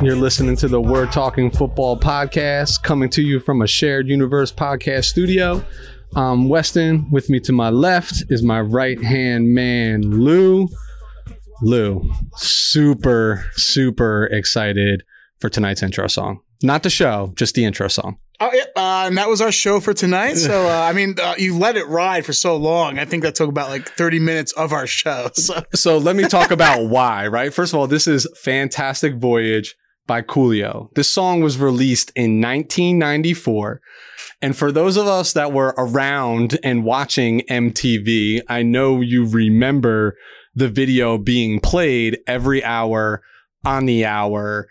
You're listening to the We're Talking Football podcast coming to you from a shared universe podcast studio. I'm Weston. With me to my left is my right hand man, Lou. Lou, super, super excited for tonight's intro song. Not the show, just the intro song. Oh, yeah, uh, and that was our show for tonight. So, uh, I mean, uh, you let it ride for so long. I think that took about like 30 minutes of our show. So, So let me talk about why, right? First of all, this is Fantastic Voyage by Coolio. This song was released in 1994. And for those of us that were around and watching MTV, I know you remember the video being played every hour on the hour.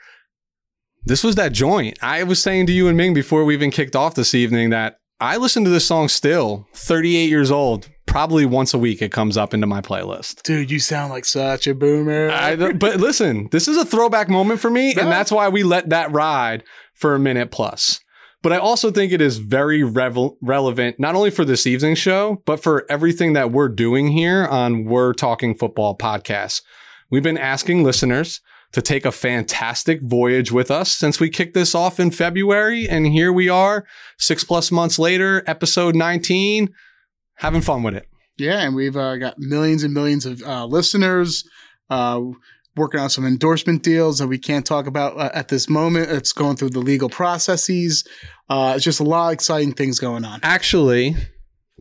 This was that joint. I was saying to you and Ming before we even kicked off this evening that I listen to this song still, 38 years old. Probably once a week it comes up into my playlist. dude, you sound like such a boomer. I but listen, this is a throwback moment for me, Yeah. and that's why we let that ride for a minute plus. But I also think it is very revel- relevant, not only for this evening's show, but for everything that we're doing here on We're Talking Football podcast. We've been asking listeners to take a fantastic voyage with us since we kicked this off in February. And here we are, six plus months later, episode 19, having fun with it. yeah, and we've uh, got millions and millions of uh, listeners. Uh, working on some endorsement deals that we can't talk about uh, at this moment. It's going through the legal processes. Uh, it's just a lot of exciting things going on. Actually,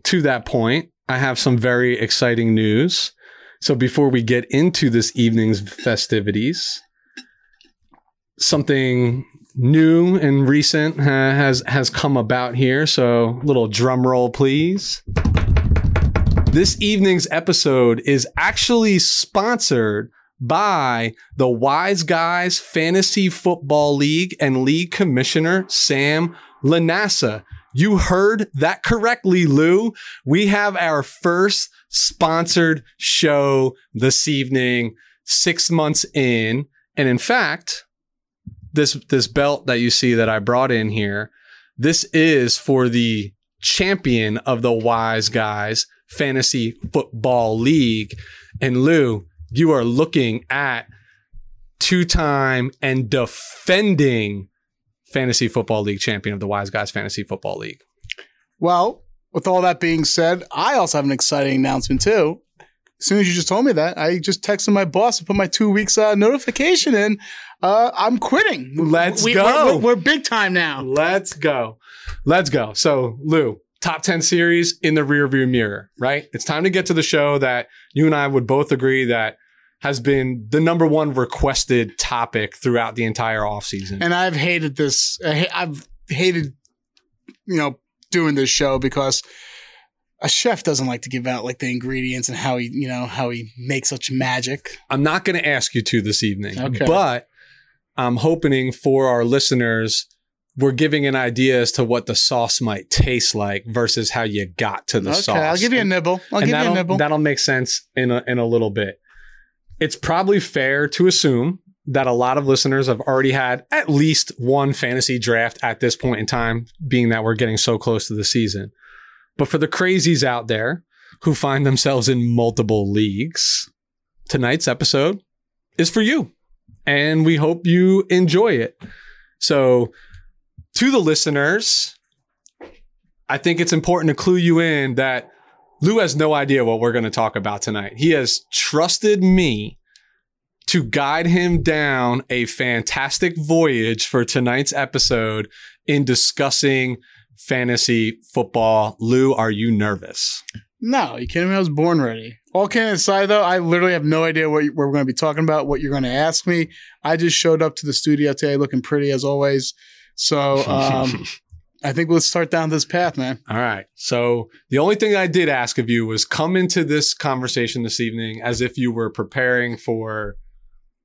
to that point, I have some very exciting news. So before we get into this evening's festivities, something new and recent ha- has has come about here. So little drum roll, please. This evening's episode is actually sponsored by the Wise Guys Fantasy Football League and League Commissioner Sam Lanassa. You heard that correctly, Lou. We have our first sponsored show this evening, six months in. And in fact, this this belt that you see that I brought in here, this is for the champion of the Wise Guys Fantasy Football League. And Lou, you are looking at two-time and defending Fantasy Football League champion of the Wise Guys Fantasy Football League. Well, with all that being said, I also have an exciting announcement too. As soon as you just told me that, I just texted my boss to put my two weeks uh, notification in. Uh, I'm quitting. Let's We- go. We're, we're big time now. Let's go. Let's go. So, Lou, top 10 series in the rearview mirror, right? It's time to get to the show that you and I would both agree that has been the number one requested topic throughout the entire offseason. And I've hated this. I've hated, you know, doing this show because a chef doesn't like to give out like the ingredients and how he, you know, how he makes such magic. I'm not going to ask you to this evening, Okay. but I'm hoping for our listeners, we're giving an idea as to what the sauce might taste like versus how you got to the okay, sauce. I'll give you a nibble. I'll and give you a nibble. That'll make sense in a, in a little bit. It's probably fair to assume that a lot of listeners have already had at least one fantasy draft at this point in time, being that we're getting so close to the season. But for the crazies out there who find themselves in multiple leagues, tonight's episode is for you. And we hope you enjoy it. So, to the listeners, I think it's important to clue you in that Lou has no idea what we're going to talk about tonight. He has trusted me to guide him down a fantastic voyage for tonight's episode in discussing fantasy football. Lou, are you nervous? No, you kidding me? I was born ready. All kidding aside, though, I literally have no idea what, we're going to be talking about, what you're going to ask me. I just showed up to the studio today looking pretty as always. So um, I think let's start down this path, man. All right. So the only thing I did ask of you was come into this conversation this evening as if you were preparing for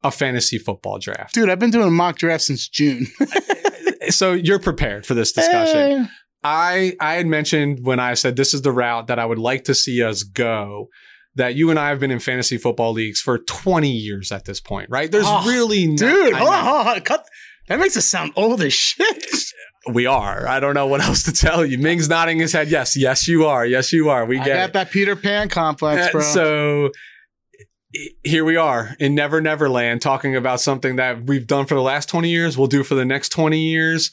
a fantasy football draft. Dude, I've been doing a mock draft since June. So you're prepared for this discussion. Eh. I I had mentioned when I said this is the route that I would like to see us go. That you and I have been in fantasy football leagues for 20 years at this point, right? There's Oh, really no, Dude, hold on, hold on. Cut. That makes us sound old as shit. We are. I don't know what else to tell you. Ming's nodding his head. Yes, yes, you are. Yes, you are. We I get got it. that Peter Pan complex, bro. So here we are in Never Never Land talking about something that we've done for the last 20 years, we'll do for the next 20 years.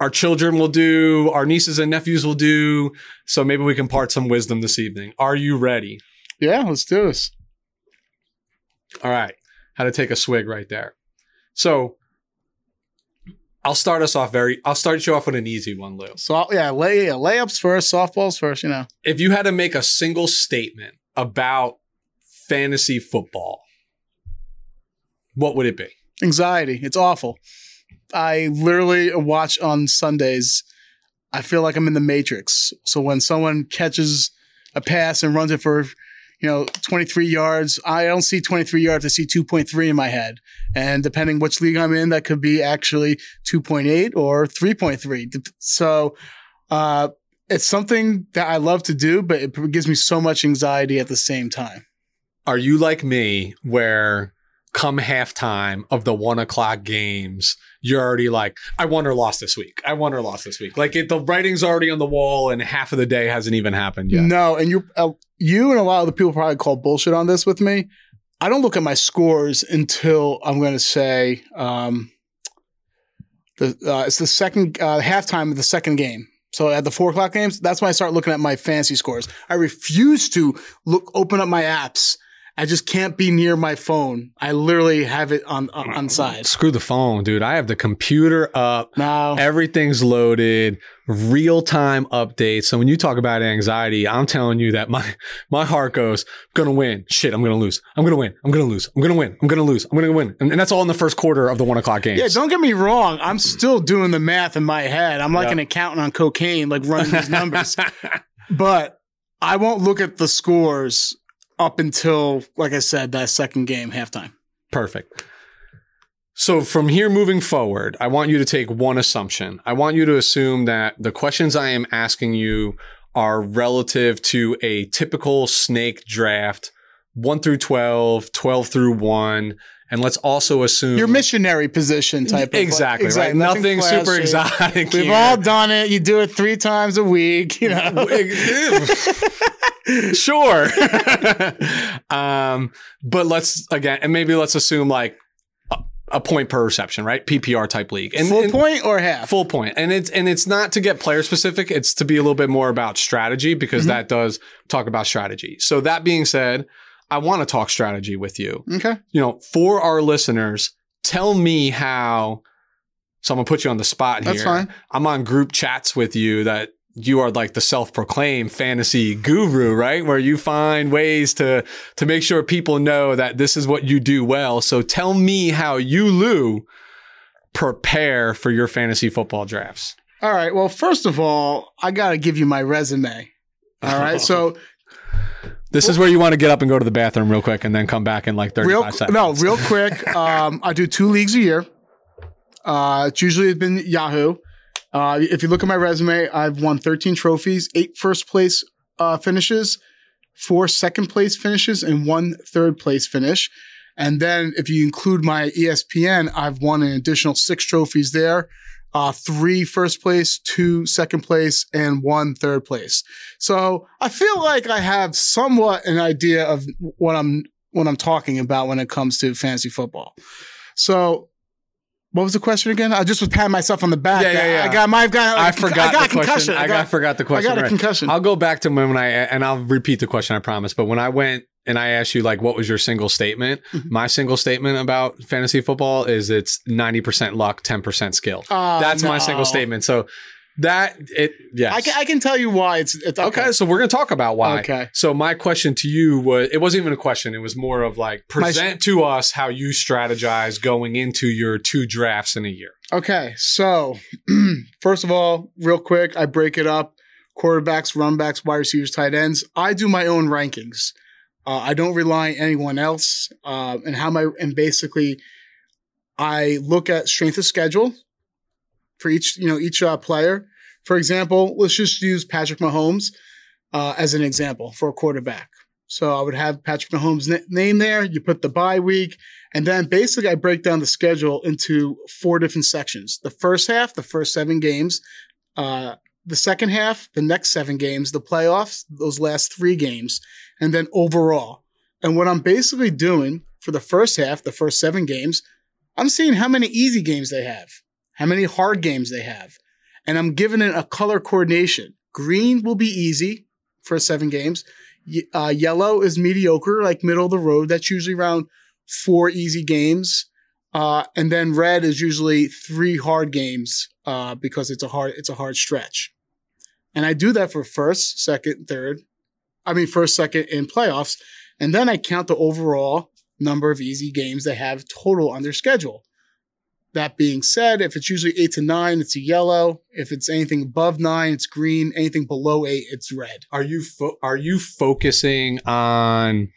Our children will do, our nieces and nephews will do. So maybe we can part some wisdom this evening. Are you ready? yeah, let's do this. All right. How to take a swig right there. So I'll start us off very, I'll start you off with an easy one, Lou. So yeah, lay yeah, layups first, softballs first. You know, If you had to make a single statement about fantasy football, what would it be? anxiety. It's awful. I literally watch on Sundays. I feel like I'm in the Matrix. So when someone catches a pass and runs it for, you know, 23 yards, I don't see 23 yards. I see 2.3 in my head. And depending which league I'm in, that could be actually 2.8 or 3.3. So, uh, it's something that I love to do, but it gives me so much anxiety at the same time. Are you like me where come halftime of the one o'clock games, you're already like, I won or lost this week. I won or lost this week. Like it, the writing's already on the wall and half of the day hasn't even happened yet. No, and you, uh, you and a lot of the people probably call bullshit on this with me. I don't look at my scores until I'm going to say um, the uh, it's the second uh, halftime of the second game. So at the four o'clock games, that's when I start looking at my fancy scores. I refuse to look open up my apps. I just can't be near my phone. I literally have it on on, on side. Screw the phone, dude. I have the computer up. No, Everything's loaded, real time updates. So when you talk about anxiety, I'm telling you that my my heart goes, gonna win. Shit, I'm gonna lose. I'm gonna win. I'm gonna lose. I'm gonna win. I'm gonna lose. I'm gonna win. And, and that's all in the first quarter of the one o'clock game. Yeah, don't get me wrong. I'm still doing the math in my head. I'm like Yeah. an accountant on cocaine, like running these numbers. but I won't look at the scores up until, like I said, that second game, halftime. Perfect. So from here moving forward, I want you to take one assumption. I want you to assume that the questions I am asking you are relative to a typical snake draft, 1 through 12, 12 through 1, and let's also assume Your missionary position type of exactly, right? Nothing Nothing super exotic. We've here. all done it. You do it three times a week, you know. sure. um, but let's again, and maybe let's assume like a, a point per reception, right? PPR type league, and Full and- point or half? full point. and it's and it's not to get player specific. It's to be a little bit more about strategy because Mhm. that does talk about strategy. So that being said, I want to talk strategy with you. Okay. You know, for our listeners, tell me how. So I'm gonna put you on the spot here. That's fine. I'm on group chats with you that you are like the self-proclaimed fantasy guru, right? Where you find ways to to make sure people know that this is what you do well. So tell me how you, Lou, prepare for your fantasy football drafts. All right. Well, first of all, I got to give you my resume. All right. So This is where you want to get up and go to the bathroom real quick and then come back in like 35 real seconds. no real quick um, i do two leagues a year uh, it's usually been yahoo uh, if you look at my resume i've won 13 trophies eight first place uh, finishes four second place finishes and one third place finish and then if you include my espn i've won an additional six trophies there uh, three first place, two second place, and one third place. So I feel like I have somewhat an idea of what I'm what I'm talking about when it comes to fantasy football. So, what was the question again? I just was patting myself on the back. Yeah, yeah, yeah. I got my got. I forgot I got the a question. concussion. I, got, forgot the question. I got a right. concussion. I'll go back to when I and I'll repeat the question. I promise. But when I went and I asked you like, what was your single statement? Mhm. My single statement about fantasy football is it's ninety percent luck, ten percent skill. Oh, That's my single statement. So that it yes. I can, I can tell you why it's, it's okay. so we're gonna talk about why. Okay. So my question to you was it wasn't even a question. It was more of like present to us how you strategize going into your two drafts in a year. Okay, so first of all, real quick, I break it up: quarterbacks, runbacks, wide receivers, tight ends. I do my own rankings. Uh, I don't rely on anyone else. Uh, and how my and basically, I look at strength of schedule for each you know each uh, player. For example, let's just use Patrick Mahomes uh, as an example for a quarterback. So I would have Patrick Mahomes' name there. You put the bye week, and then basically I break down the schedule into four different sections. The first half, the first seven games. Uh, the second half, the next seven games, the playoffs, those last three games, and then overall. And what I'm basically doing for the first half, the first seven games, I'm seeing how many easy games they have, how many hard games they have, and I'm giving it a color coordination. Green will be easy for seven games. Uh, yellow is mediocre, like middle of the road. That's usually around four easy games. Uh, and then red is usually three hard games uh, because it's a hard it's a hard stretch. And I do that for first, second, third. I mean first, second in playoffs, and then I count the overall number of easy games they have total on their schedule. That being said, if it's usually eight to nine, it's a yellow. If it's anything above nine, it's green. Anything below eight, it's red. Are you fo- are you focusing on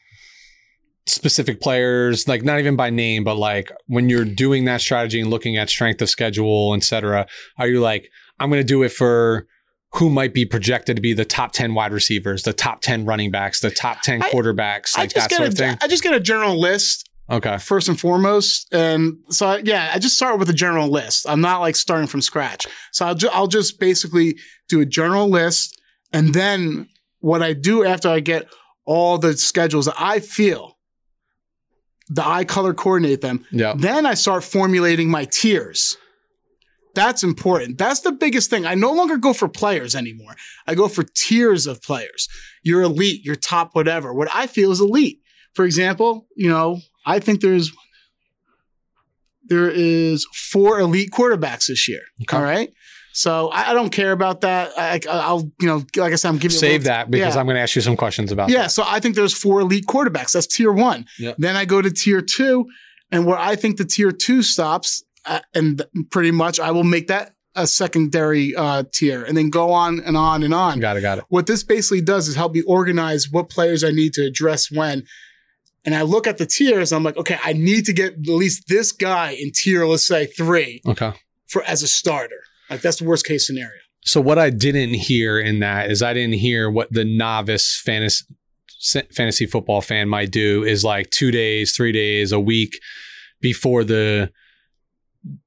specific players, like not even by name, but like when you're doing that strategy and looking at strength of schedule, et cetera, are you like, I'm going to do it for who might be projected to be the top 10 wide receivers, the top 10 running backs, the top 10 quarterbacks, I like just that sort of thing? a, I just get a general list Okay. first and foremost. And so, I- yeah, I just start with a general list. I'm not like starting from scratch. So I'll, ju- I'll just basically do a general list. And then what I do after I get all the schedules that I feel, the I color coordinate them, Yeah. then I start formulating my tiers. That's important. That's the biggest thing. I no longer go for players anymore. I go for tiers of players. You're elite, you're top whatever. What I feel is elite. For example, you know, I think there's there is four elite quarterbacks this year. Okay. All right. So I, I don't care about that. I, I'll, you know, like I said, I'm giving you a Save that because Yeah. I'm going to ask you some questions about that. yeah, that. so I think there's four elite quarterbacks. That's tier one. Yeah. Then I go to tier two, and where I think the tier two stops, uh, and pretty much I will make that a secondary uh, tier, and then go on and on and on. Got it. Got it. What this basically does is help me organize what players I need to address when. And I look at the tiers. I'm like, okay, I need to get at least this guy in tier, let's say three, Okay. for as a starter. Like that's the worst case scenario. So what I didn't hear in that is I didn't hear what the novice fantasy fantasy football fan might do is like 2 days, 3 days, a week before the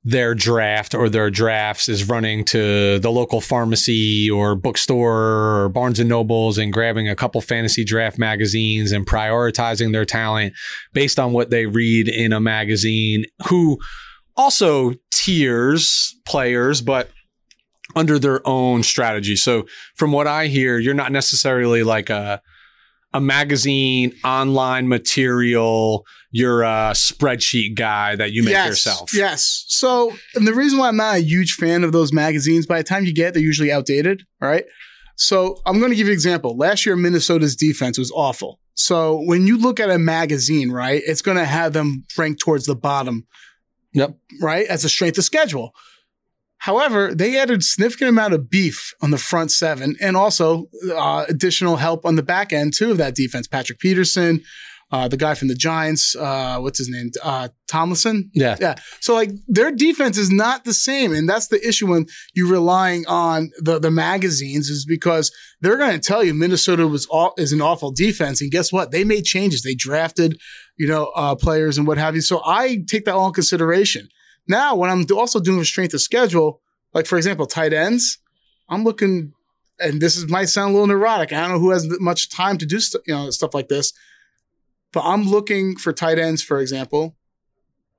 their draft or their drafts is running to the local pharmacy or bookstore or Barnes and Nobles and grabbing a couple fantasy draft magazines and prioritizing their talent based on what they read in a magazine who also tiers players but under their own strategy. So from what I hear, you're not necessarily like a a magazine online material. You're a spreadsheet guy that you make yes, yourself. Yes. So, and the reason why I'm not a huge fan of those magazines, by the time you get, they're usually outdated, right? So, I'm going to give you an example. Last year, Minnesota's defense was awful. So, when you look at a magazine, right, it's going to have them ranked towards the bottom, Yep. right, as a strength of schedule. However, they added significant amount of beef on the front seven and also uh, additional help on the back end too of that defense. Patrick Peterson, uh, the guy from the Giants, uh, what's his name? Uh, Tomlinson. Yeah. Yeah. So like their defense is not the same. And that's the issue when you're relying on the, the magazines is because they're going to tell you Minnesota was all, is an awful defense. And guess what? They made changes. They drafted, you know, uh, players and what have you. So I take that all in consideration. Now, when I'm also doing strength of schedule, like for example, tight ends, I'm looking, and this is might sound a little neurotic. I don't know who has much time to do st- you know stuff like this, but I'm looking for tight ends, for example,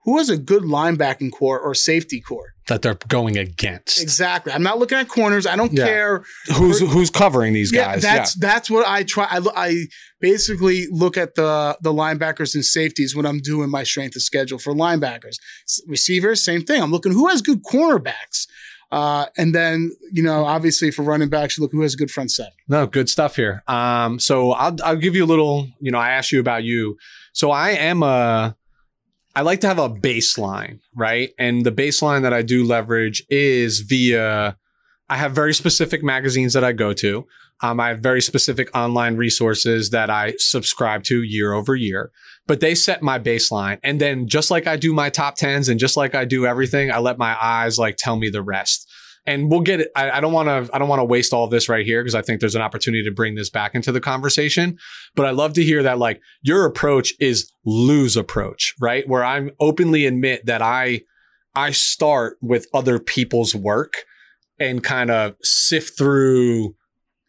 who has a good linebacking core or safety core. That they're going against. Exactly. I'm not looking at corners. I don't Yeah. care. Who's who's covering these Yeah, guys? that's that's what I try. I, I basically look at the the linebackers and safeties when I'm doing my strength of schedule for linebackers. Receivers, same thing. I'm looking who has good cornerbacks. Uh, and then, you know, obviously for running backs, you look who has a good front seven. No, good stuff here. Um, so I'll I'll give you a little. You know, I asked you about you. So I am a. I like to have a baseline, right? And the baseline that I do leverage is via. I have very specific magazines that I go to. Um, I have very specific online resources that I subscribe to year over year, but they set my baseline. And then just like I do my top tens and just like I do everything, I let my eyes like tell me the rest. And we'll get it. I, I don't want to. I don't want to waste all of this right here because I think there's an opportunity to bring this back into the conversation. But I love to hear that like your approach is lose approach, right? Where I'm openly admit that I I start with other people's work and kind of sift through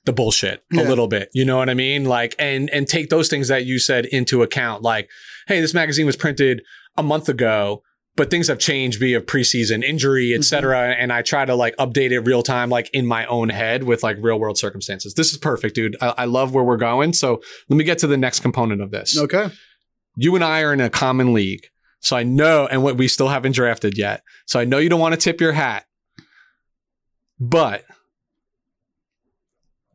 the bullshit a Yeah. little bit. You know what I mean? Like and and take those things that you said into account. Like, hey, this magazine was printed a month ago, but things have changed via preseason injury, et mm-hmm. cetera. And I try to like update it real time, like in my own head with like real world circumstances. This is perfect, dude. I, I love where we're going. So let me get to the next component of this Okay. you and I are in a common league. So I know, and what we still haven't drafted yet. So I know you don't want to tip your hat, but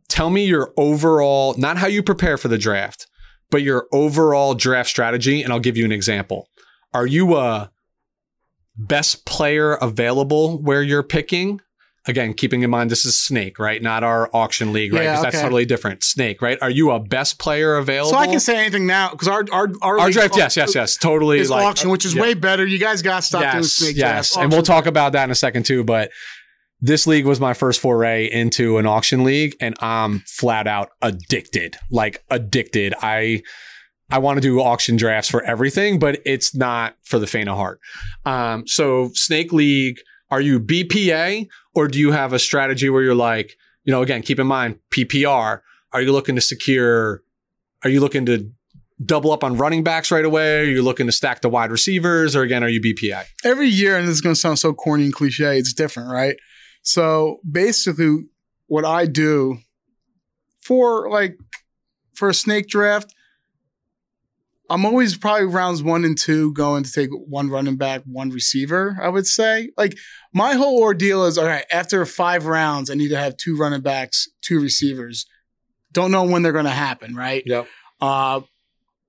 tell me your overall, not how you prepare for the draft, but your overall draft strategy. And I'll give you an example. Are you a best player available where you're picking? Again, keeping in mind this is Snake, right? Not our auction league, right? Yeah, Because that's totally different. Snake, right? Are you a best player available? So I can say anything now because our our our, Our draft, yes, yes, yes, totally. is like, auction, which is yeah. way better. You guys got to stop doing snake yes, and we'll talk about that in a second too. But this league was my first foray into an auction league, and I'm flat out addicted, like addicted. I I want to do auction drafts for everything, but it's not for the faint of heart. Um, so Snake League, are you BPA or do you have a strategy where you're like, you know, again, keep in mind PPR. Are you looking to secure? Are you looking to double up on running backs right away? Are you looking to stack the wide receivers, or again, are you BPA? every year, and this is going to sound so corny and cliche, it's different, right? So basically, what I do for like for a snake draft, I'm always probably rounds one and two going to take one running back, one receiver. I would say like my whole ordeal is all right. After five rounds, I need to have two running backs, two receivers. Don't know when they're going to happen, right? Yep. uh,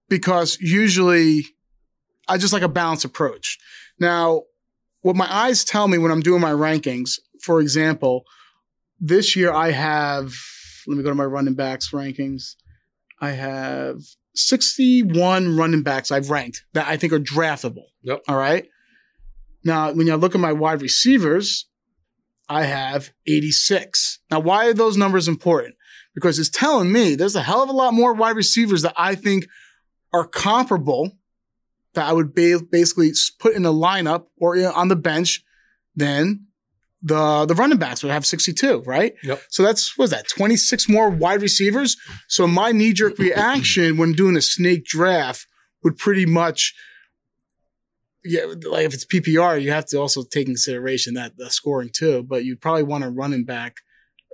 because usually I just like a balanced approach. Now, what my eyes tell me when I'm doing my rankings, for example, this year I have, let me go to my running backs rankings. I have 61 running backs I've ranked that I think are draftable. Yep. All right. Now, when you look at my wide receivers, I have 86. Now, why are those numbers important? Because it's telling me there's a hell of a lot more wide receivers that I think are comparable that I would ba- basically put in a lineup or on the bench than the the running backs would have 62, right? Yep. So that's what is that 26 more wide receivers. So my knee jerk reaction when doing a snake draft would pretty much yeah, like if it's PPR, you have to also take in consideration that the scoring too, but you probably want a running back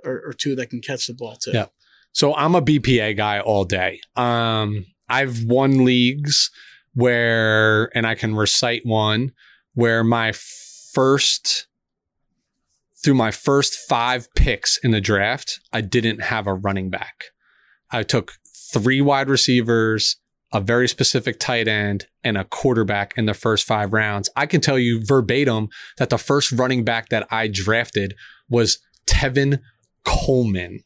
or, or two that can catch the ball too. Yeah. So I'm a BPA guy all day. Um, I've won leagues where, and I can recite one where my first, through my first five picks in the draft, I didn't have a running back. I took three wide receivers, a very specific tight end, and a quarterback in the first five rounds. I can tell you verbatim that the first running back that I drafted was Tevin Coleman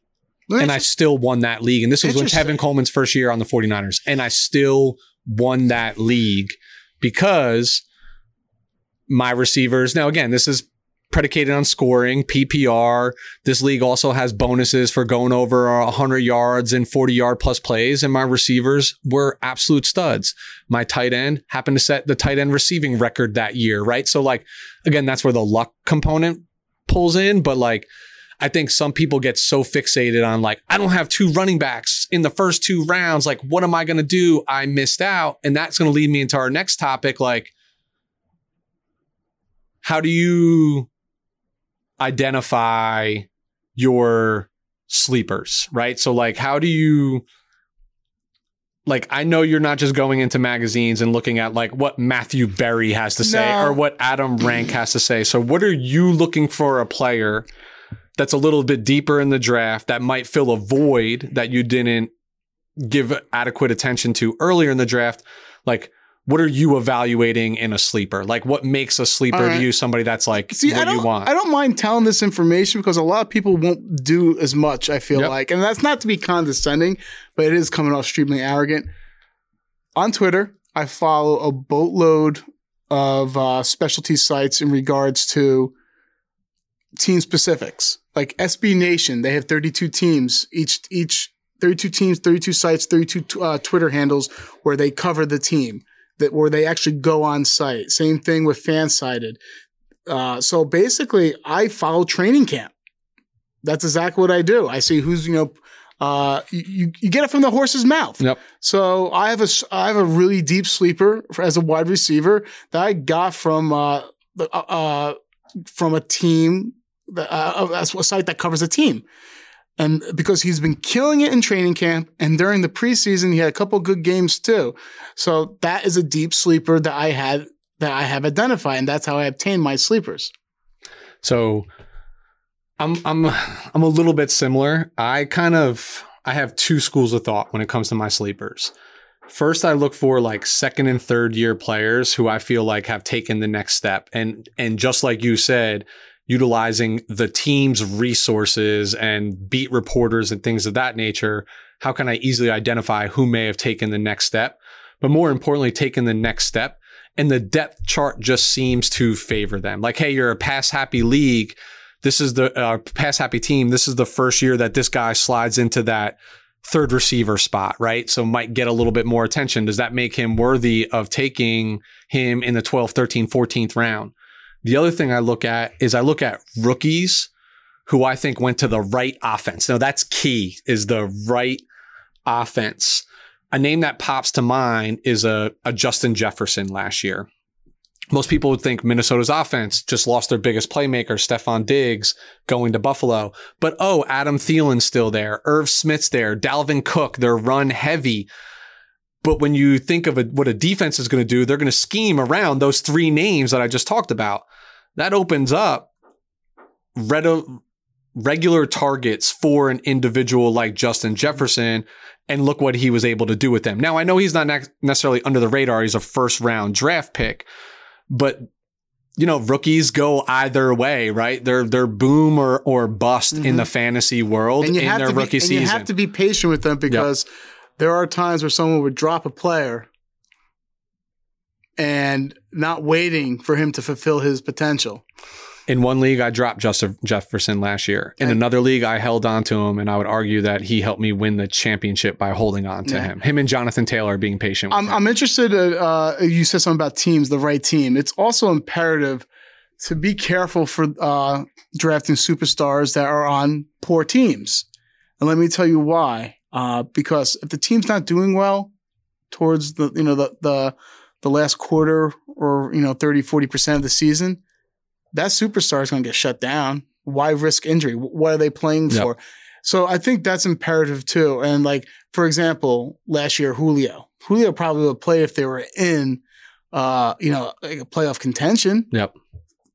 and I still won that league. And this was when Tevin Coleman's first year on the 49ers. And I still won that league because my receivers, now again, this is predicated on scoring, PPR. This league also has bonuses for going over 100 yards and 40 yard plus plays. And my receivers were absolute studs. My tight end happened to set the tight end receiving record that year, right? So, like, again, that's where the luck component pulls in. But, like, I think some people get so fixated on like, I don't have two running backs in the first two rounds. Like, what am I going to do? I missed out. And that's going to lead me into our next topic. Like, how do you identify your sleepers, right? So, like, how do you, like, I know you're not just going into magazines and looking at like what Matthew Berry has to say No. or what Adam Rank has to say. So, what are you looking for a player that's a little bit deeper in the draft that might fill a void that you didn't give adequate attention to earlier in the draft? Like, what are you evaluating in a sleeper? Like what makes a sleeper right. to you somebody that's like See, I what don't, you want? I don't mind telling this information because a lot of people won't do as much. I feel Yep. like, and that's not to be condescending, but it is coming off extremely arrogant. On Twitter, I follow a boatload of uh, specialty sites in regards to team specifics. Like SB Nation, they have 32 teams. Each each 32 teams, 32 sites, 32 uh, Twitter handles where they cover the team. That where they actually go on site. Same thing with Fansided. Uh, so basically, I follow training camp. That's exactly what I do. I see who's you know, uh, you you get it from the horse's mouth. Yep. So I have a I have a really deep sleeper for, as a wide receiver that I got from uh, the, uh, uh from a team that, uh, that's a site that covers a team. And because he's been killing it in training camp and during the preseason, he had a couple good games too. So that is a deep sleeper that I had that I have identified, and that's how I obtained my sleepers. So I'm I'm I'm a little bit similar. I kind of I have two schools of thought when it comes to my sleepers. First, I look for like second and third year players who I feel like have taken the next step. And and just like you said, utilizing the team's resources and beat reporters and things of that nature, how can I easily identify who may have taken the next step? But more importantly, taken the next step. And the depth chart just seems to favor them. Like, hey, you're a pass happy league this is the uh, pass happy team. This is the first year that this guy slides into that third receiver spot, right? So might get a little bit more attention. Does that make him worthy of taking him in the 12th, 13th, 14th round? The other thing I look at is I look at rookies who I think went to the right offense. Now that's key is the right offense. A name that pops to mind is a, a Justin Jefferson last year most people would think Minnesota's offense just lost their biggest playmaker, Stefon Diggs, going to Buffalo. But oh, Adam Thielen's still there. Irv Smith's there. Dalvin Cook, they're run heavy. But when you think of a, what a defense is going to do, they're going to scheme around those three names that I just talked about. That opens up regular targets for an individual like Justin Jefferson. And look what he was able to do with them. Now, I know he's not necessarily under the radar. He's a first round draft pick but you know rookies go either way right they're they're boom or or bust in the mm-hmm. fantasy world in their be, rookie and season you have to be patient with them because there are times where someone would drop a player and not waiting for him to fulfill his potential. in one league i dropped Justin jefferson last year in another league i held on to him and i would argue that he helped me win the championship by holding on to Yeah. him him and jonathan taylor being patient with I'm. I'm interested. Uh, uh, you said something about teams, the right team. It's also imperative to be careful for uh, drafting superstars that are on poor teams. And let me tell you why. Uh, because if the team's not doing well towards the you know the the the last quarter or you know 30 40% of the season, that superstar is going to get shut down. Why risk injury? What are they playing Yep. for? So I think that's imperative too. And like, for example, last year, Julio. Julio probably would play if they were in, uh, you know, like a playoff contention. Yep.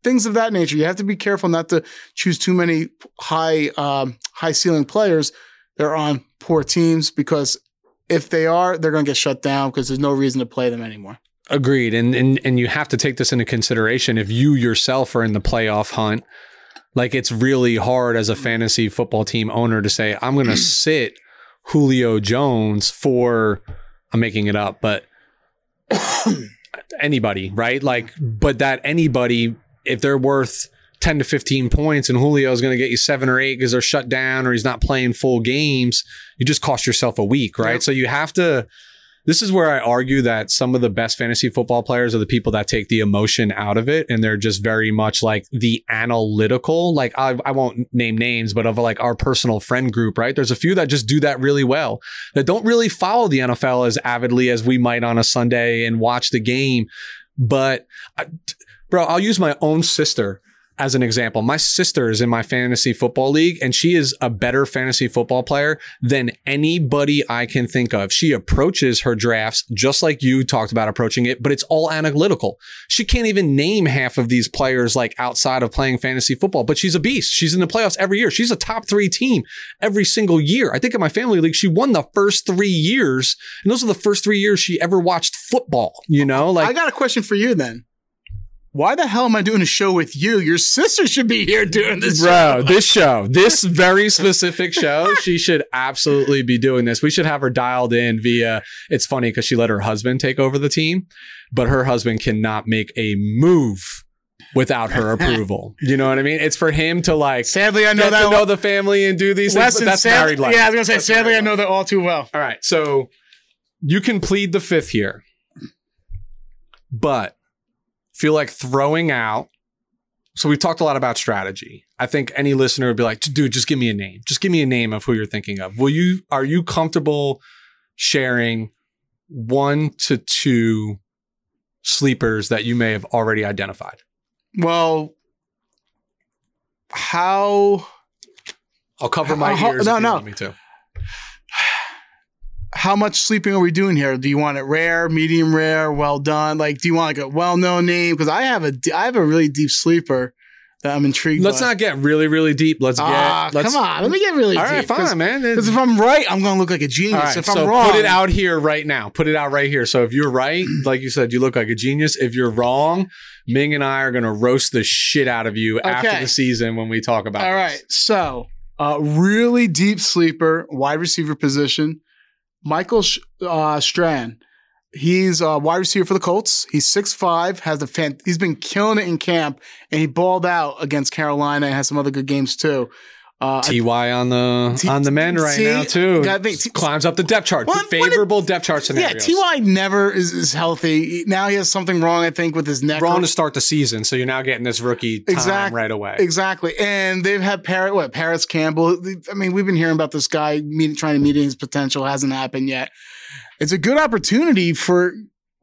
Things of that nature. You have to be careful not to choose too many high, um, high ceiling players that are on poor teams because if they are, they're going to get shut down because there's no reason to play them anymore. Agreed. And, and and you have to take this into consideration. If you yourself are in the playoff hunt, like it's really hard as a fantasy football team owner to say, I'm gonna sit Julio Jones for I'm making it up, but anybody, right? Like, but that anybody, if they're worth 10 to 15 points and Julio is going to get you seven or eight because they're shut down or he's not playing full games, you just cost yourself a week, right? Yep. So you have to. This is where I argue that some of the best fantasy football players are the people that take the emotion out of it and they're just very much like the analytical. Like I, I won't name names, but of like our personal friend group, right? There's a few that just do that really well that don't really follow the NFL as avidly as we might on a Sunday and watch the game. But I, bro, I'll use my own sister as an example, my sister is in my fantasy football league and she is a better fantasy football player than anybody I can think of. She approaches her drafts just like you talked about approaching it, but it's all analytical. She can't even name half of these players like outside of playing fantasy football, but she's a beast. She's in the playoffs every year. She's a top three team every single year. I think in my family league, she won the first three years. And those are the first three years she ever watched football, you know, like I got a question for you then. Why the hell am I doing a show with you? Your sister should be here doing this. Bro, show. this show, this very specific show, she should absolutely be doing this. We should have her dialed in via. It's funny because she let her husband take over the team, but her husband cannot make a move without her approval. You know what I mean? It's for him to like Sadly, I know get that. to know the family and do these things. But that's sad- married life. Yeah, I was gonna say. That's sadly, I know that all too well. All right, so you can plead the fifth here, but feel like throwing out. So we've talked a lot about strategy. I think any listener would be like, "Dude, just give me a name. Just give me a name of who you're thinking of." Will you? Are you comfortable sharing one to two sleepers that you may have already identified? Well, how I'll cover my How- ears. no, no. me to. How much sleeping are we doing here? Do you want it rare, medium rare, well done? Like, do you want like a well known name? Because I have a I have a really deep sleeper that I'm intrigued. Let's by. not get really, really deep. Let's get. Ah, let's, come on, let me get really All deep. right, fine, man. Because if I'm right, I'm gonna look like a genius. Right, if I'm wrong, put it out here right now. Put it out right here. So if you're right, like you said, you look like a genius. If you're wrong, Ming and I are gonna roast the shit out of you after the season when we talk about. All this. right, so uh, really deep sleeper, wide receiver position. Michael uh, Strachan. He's a wide receiver for the Colts. He's 6'5", has a fan. He's been killing it in camp, and he balled out against Carolina and has some other good games too. Uh, Ty on the T- on the men right now too. think, T- Climbs up the depth chart. Well, what did- Favorable depth chart yeah. Ty never is, is healthy. Now he has something wrong, I think, with his neck. wrong to start the season, so you're now getting this rookie time Exact- right away. Exactly. And they've had Parrot, what, Parris Campbell. I mean, we've been hearing about this guy meet, trying to meet his potential. Hasn't happened yet. It's a good opportunity for,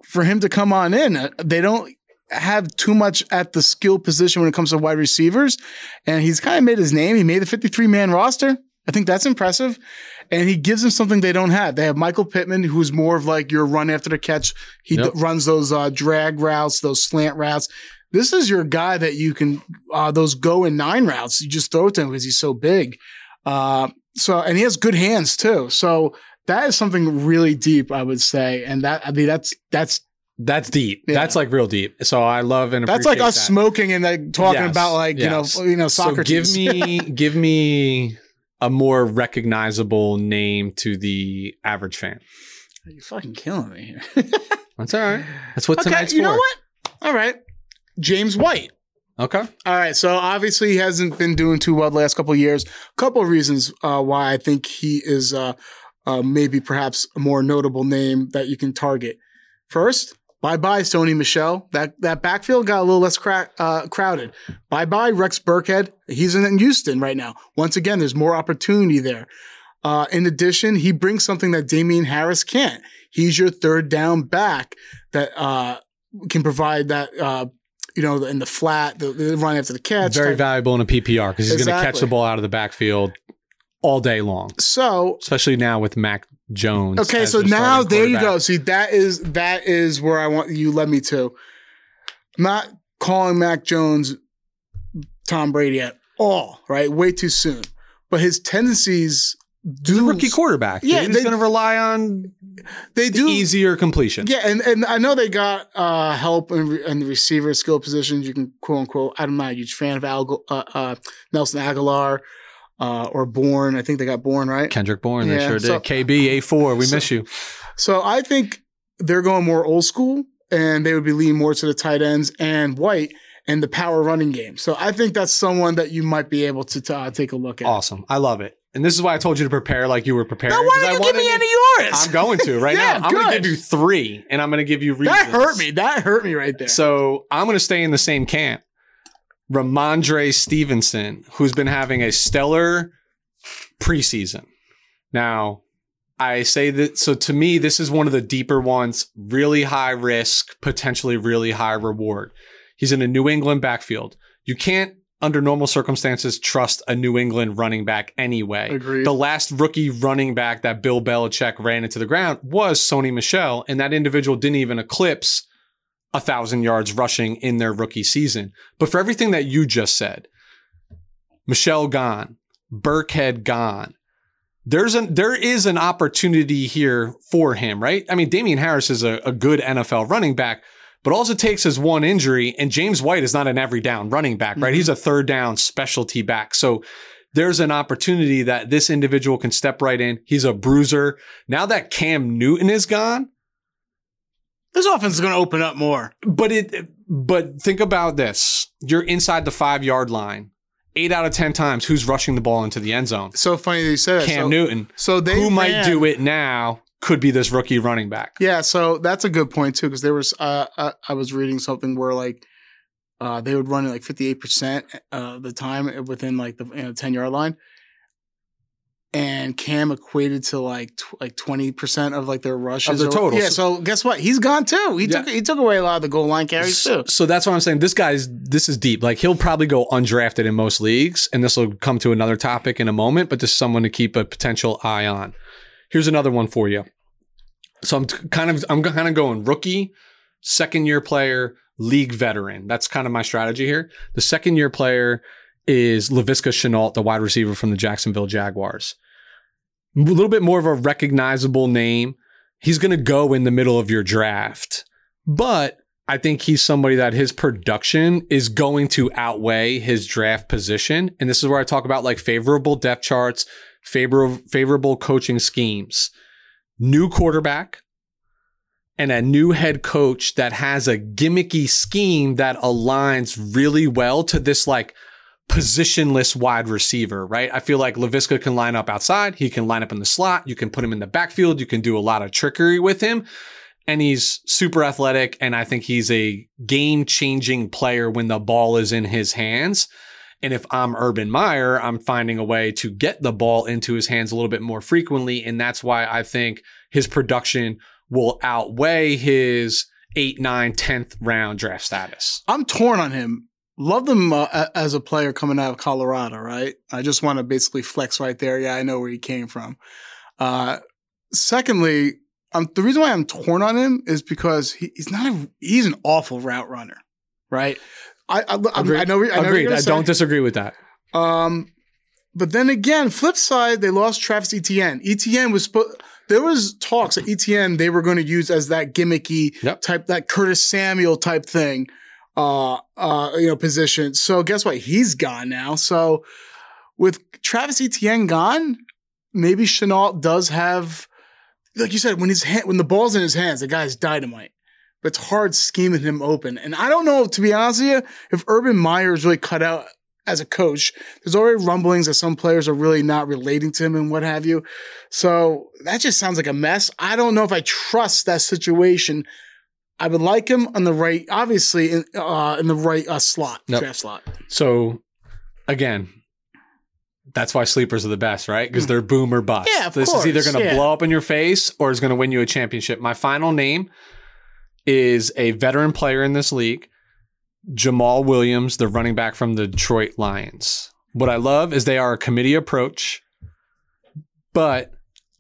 for him to come on in. Uh, They don't have too much at the skill position when it comes to wide receivers. And he's kind of made his name. He made the 53 man roster. I think that's impressive. And he gives them something they don't have. They have Michael Pittman, who's more of like your run after the catch. He Yep. d- runs those uh, drag routes, those slant routes. This is your guy that you can uh, those go in nine routes. You just throw it to him because he's so big. Uh, so and he has good hands too. So that is something really deep, I would say. And that I mean that's that's That's deep. Yeah. That's like real deep. So I love and that's like us that. smoking and like talking Yes, about like yes. you know you know So soccer. give me give me a more recognizable name to the average fan. You're fucking killing me here. That's all right. That's what okay, tonight's you for. know what? All right, James White. Okay. All right, so obviously he hasn't been doing too well the last couple of years. A couple of reasons uh, why I think he is uh, uh, maybe perhaps a more notable name that you can target. First, bye bye Sony Michel. That that backfield got a little less cra- uh, crowded. Bye bye Rex Burkhead. He's in Houston right now. Once again, there's more opportunity there. Uh, in addition, he brings something that Damien Harris can't. He's your third down back that uh, can provide that. Uh, you know, in the flat, the, the run after the catch. Very type- valuable in a PPR because he's going to catch the ball out of the backfield all day long, So especially now with Mac Jones. okay, so now there you go. See, that is that is where I want you led me to. I'm not calling Mac Jones Tom Brady at all, right? Way too soon. But his tendencies do He's a rookie quarterback. Yeah, Yeah, he's going to rely on They the do easier completion. Yeah, and, and I know they got uh, help in, re- in the receiver skill positions. You can quote unquote. I'm not a huge fan of Al- uh, uh, Nelson Agholor uh, or Bourne. I think they got Bourne right. Kendrick Bourne, they sure did. so- KB A4, we so- miss you. So I think they're going more old school, and they would be leaning more to the tight ends and White and the power running game. So I think that's someone that you might be able to uh, take a look at. Awesome. I love it. And this is why I told you to prepare like you were preparing. Now, why I don't you give wanted me to- any of yours? I'm going to right Yeah, now. I'm going to give you three, and I'm going to give you reasons. that hurt me. That hurt me right there. So I'm going to stay in the same camp. Rhamondre Stevenson, who's been having a stellar preseason. Now, I say that, so to me, this is one of the deeper ones, really high risk, potentially really high reward. He's in a New England backfield. You can't under normal circumstances, trust a New England running back anyway. Agreed. The last rookie running back that Bill Belichick ran into the ground was Sony Michel, and that individual didn't even eclipse a thousand yards rushing in their rookie season. But for everything that you just said, Michel gone, Burkhead gone. There's an there is an opportunity here for him, right? I mean, Damien Harris is a, a good NFL running back, but all it takes is one injury, and James White is not an every down running back, right? Mhm. He's a third down specialty back. So there's an opportunity that this individual can step right in. He's a bruiser. Now that Cam Newton is gone, This offense is going to open up more. but it but think about this. You're inside the five yard line. Eight out of ten times, who's rushing the ball into the end zone? So funny that you said that. Cam so, Newton. So they Who might do it now could be this rookie running back. Yeah, so that's a good point too, because there was uh, uh, I was reading something where like uh, they would run it like fifty eight percent of the time within like the you know, ten yard line, and Cam equated to like tw- like twenty percent of like their rushes their or- total. Yeah, so guess what? He's gone too. He Yeah. took he took away a lot of the goal line carries So, too. so that's what I'm saying. This guy's this is deep. Like he'll probably go undrafted in most leagues, and this will come to another topic in a moment. But just someone to keep a potential eye on. Here's another one for you. So I'm t- kind of I'm kind of going rookie, second year player, league veteran. That's kind of my strategy here. The second year player is Laviska Shenault, the wide receiver from the Jacksonville Jaguars. A little bit more of a recognizable name. He's going to go in the middle of your draft, but I think he's somebody that his production is going to outweigh his draft position. And this is where I talk about like favorable depth charts, favorable favorable coaching schemes. New quarterback and a new head coach that has a gimmicky scheme that aligns really well to this like positionless wide receiver, right? I feel like Laviska can line up outside. He can line up in the slot. You can put him in the backfield. You can do a lot of trickery with him. And he's super athletic. And I think he's a game changing player when the ball is in his hands. And if I'm Urban Meyer, I'm finding a way to get the ball into his hands a little bit more frequently. And that's why I think his production will outweigh his eight, nine, 10th round draft status. I'm torn on him. Loved them uh, as a player coming out of Colorado, right? I just want to basically flex right there. Yeah, I know where he came from. Uh, secondly, um, the reason why I'm torn on him is because he, he's not a, he's an awful route runner, right? I I, I, I know I know Agreed. I gonna don't disagree with that. Um, but then again, flip side, they lost Travis Etienne. Etienne was spo- there was talks that Etienne they were going to use as that gimmicky Yep. type, that Curtis Samuel type thing, uh, uh, you know, position. So guess what? He's gone now. So with Travis Etienne gone, maybe Shenault does have, like you said, when his hand, when the ball's in his hands, the guy's dynamite. But it's hard scheming him open. And I don't know, to be honest with you, if Urban Meyer is really cut out as a coach. There's already rumblings that some players are really not relating to him and what have you. So that just sounds like a mess. I don't know if I trust that situation. I would like him on the right, obviously in uh, in the right uh, slot, Yep. draft slot. So again, that's why sleepers are the best, right? Because they're boom or bust. Yeah, of this is either going to yeah. blow up in your face or is going to win you a championship. My final name is a veteran player in this league, Jamaal Williams, the running back from the Detroit Lions. What I love is they are a committee approach, but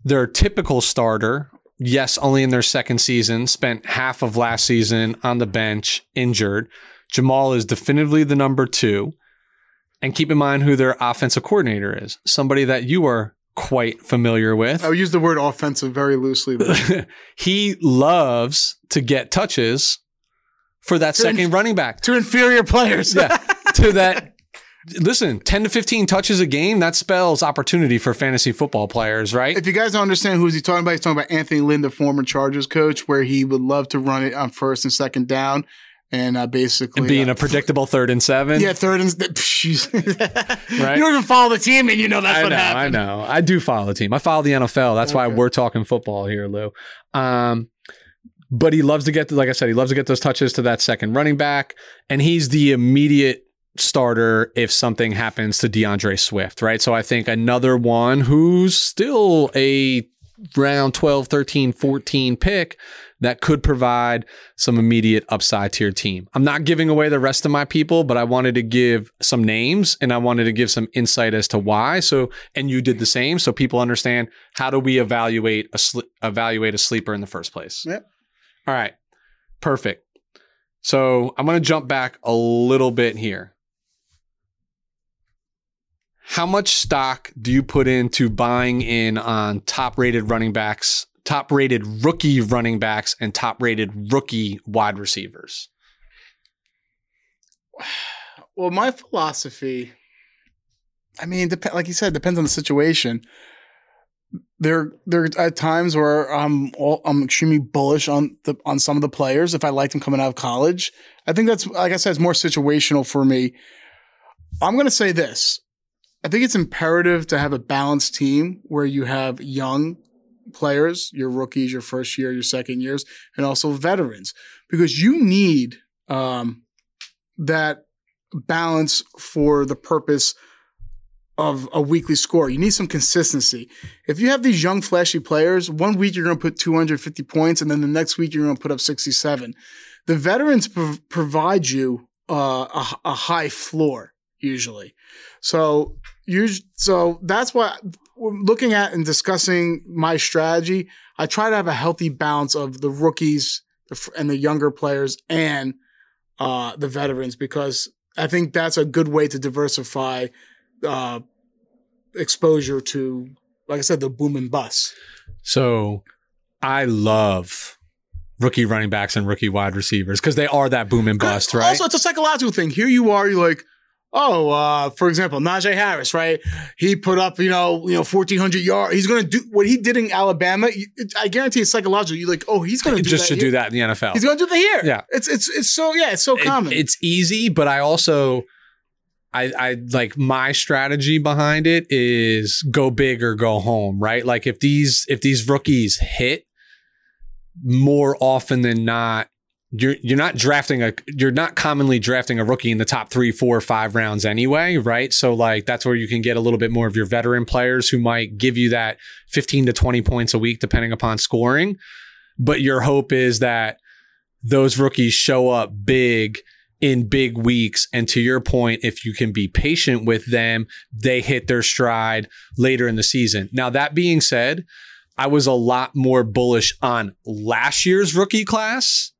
their typical starter, yes, only in their second season, spent half of last season on the bench injured. Jamaal is definitively the number two. And keep in mind who their offensive coordinator is somebody that you are quite familiar with. I would use the word offensive very loosely. He loves to get touches for that To second inf- running back. to inferior players. Yeah. to that. Listen, 10 to 15 touches a game, that spells opportunity for fantasy football players, right? If you guys don't understand who is he talking about, he's talking about Anthony Lynn, the former Chargers coach, where he would love to run it on first and second down, and uh, basically And being uh, a predictable third and seven. Yeah, third and. Right? You don't even follow the team, and you know that's I what know, happened. I know. I do follow the team. I follow the NFL. That's why we're talking football here, Lou. Um, but he loves to get, like I said, he loves to get those touches to that second running back, and he's the immediate starter if something happens to D'Andre Swift, right? So I think another one who's still a round 12, 13, 14 pick that could provide some immediate upside to your team. I'm not giving away the rest of my people, but I wanted to give some names and I wanted to give some insight as to why. So, and you did the same, so people understand how do we evaluate a sl- evaluate a sleeper in the first place. Yep. All right, perfect. So I'm going to jump back a little bit here. How much stock do you put into buying in on top rated running backs, top rated rookie running backs, and top rated rookie wide receivers? Well, my philosophy, I mean, dep- like you said, depends on the situation. There, there are times where I'm all, I'm extremely bullish on the on some of the players if I like them coming out of college. I think that's like I said, it's more situational for me. I'm going to say this: I think it's imperative to have a balanced team where you have young players, your rookies, your first year, your second years, and also veterans, because you need um, that balance for the purpose of a weekly score. You need some consistency. If you have these young, flashy players, one week you're going to put 250 points, and then the next week you're going to put up 67. The veterans pro- provide you uh, a, a high floor usually. So you so that's why looking at and discussing my strategy, I try to have a healthy balance of the rookies and the younger players and uh, the veterans because I think that's a good way to diversify uh, exposure to, like I said, the boom and bust. So I love rookie running backs and rookie wide receivers because they are that boom and bust, right? Also, it's a psychological thing. Here you are, you're like, oh, uh, for example, Najee Harris, right? He put up, you know, you know, fourteen hundred yards. He's going to do what he did in Alabama. I guarantee it's psychological. You're like, oh, he's going to just that to here. do that in the NFL. He's going to do that here. Yeah. it's it's it's so yeah, it's so It- common. it's easy, but I also I I like my strategy behind it is go big or go home, right? Like if these if these rookies hit more often than not you're you're not drafting a you're not commonly drafting a rookie in the top three, four, five rounds anyway, right? So like that's where you can get a little bit more of your veteran players who might give you that 15 to 20 points a week depending upon scoring. But your hope is that those rookies show up big in big weeks. And to your point, if you can be patient with them, they hit their stride later in the season. Now, that being said, I was a lot more bullish on last year's rookie class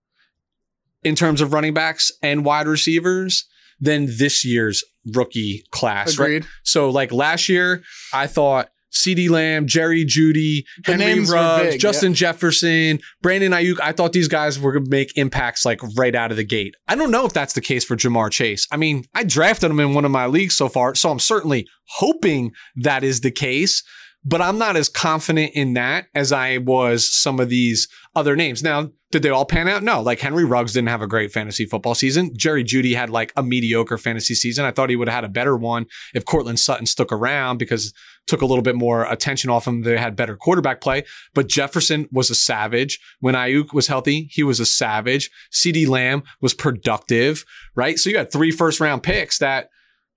in terms of running backs and wide receivers than this year's rookie class, right? Agreed. So, like last year, I thought CeeDee Lamb, Jerry Jeudy, The Henry Ruggs, big, Justin Jefferson, Brandon Aiyuk. I thought these guys were going to make impacts like right out of the gate. I don't know if that's the case for Ja'Marr Chase. I mean, I drafted him in one of my leagues so far, so I'm certainly hoping that is the case. But I'm not as confident in that as I was some of these other names. Now, did they all pan out? No. Like Henry Ruggs didn't have a great fantasy football season. Jerry Jeudy had like a mediocre fantasy season. I thought he would have had a better one if Courtland Sutton stuck around because took a little bit more attention off him. They had better quarterback play. But Jefferson was a savage. When Aiyuk was healthy, he was a savage. CeeDee Lamb was productive, right? So you had three first round picks that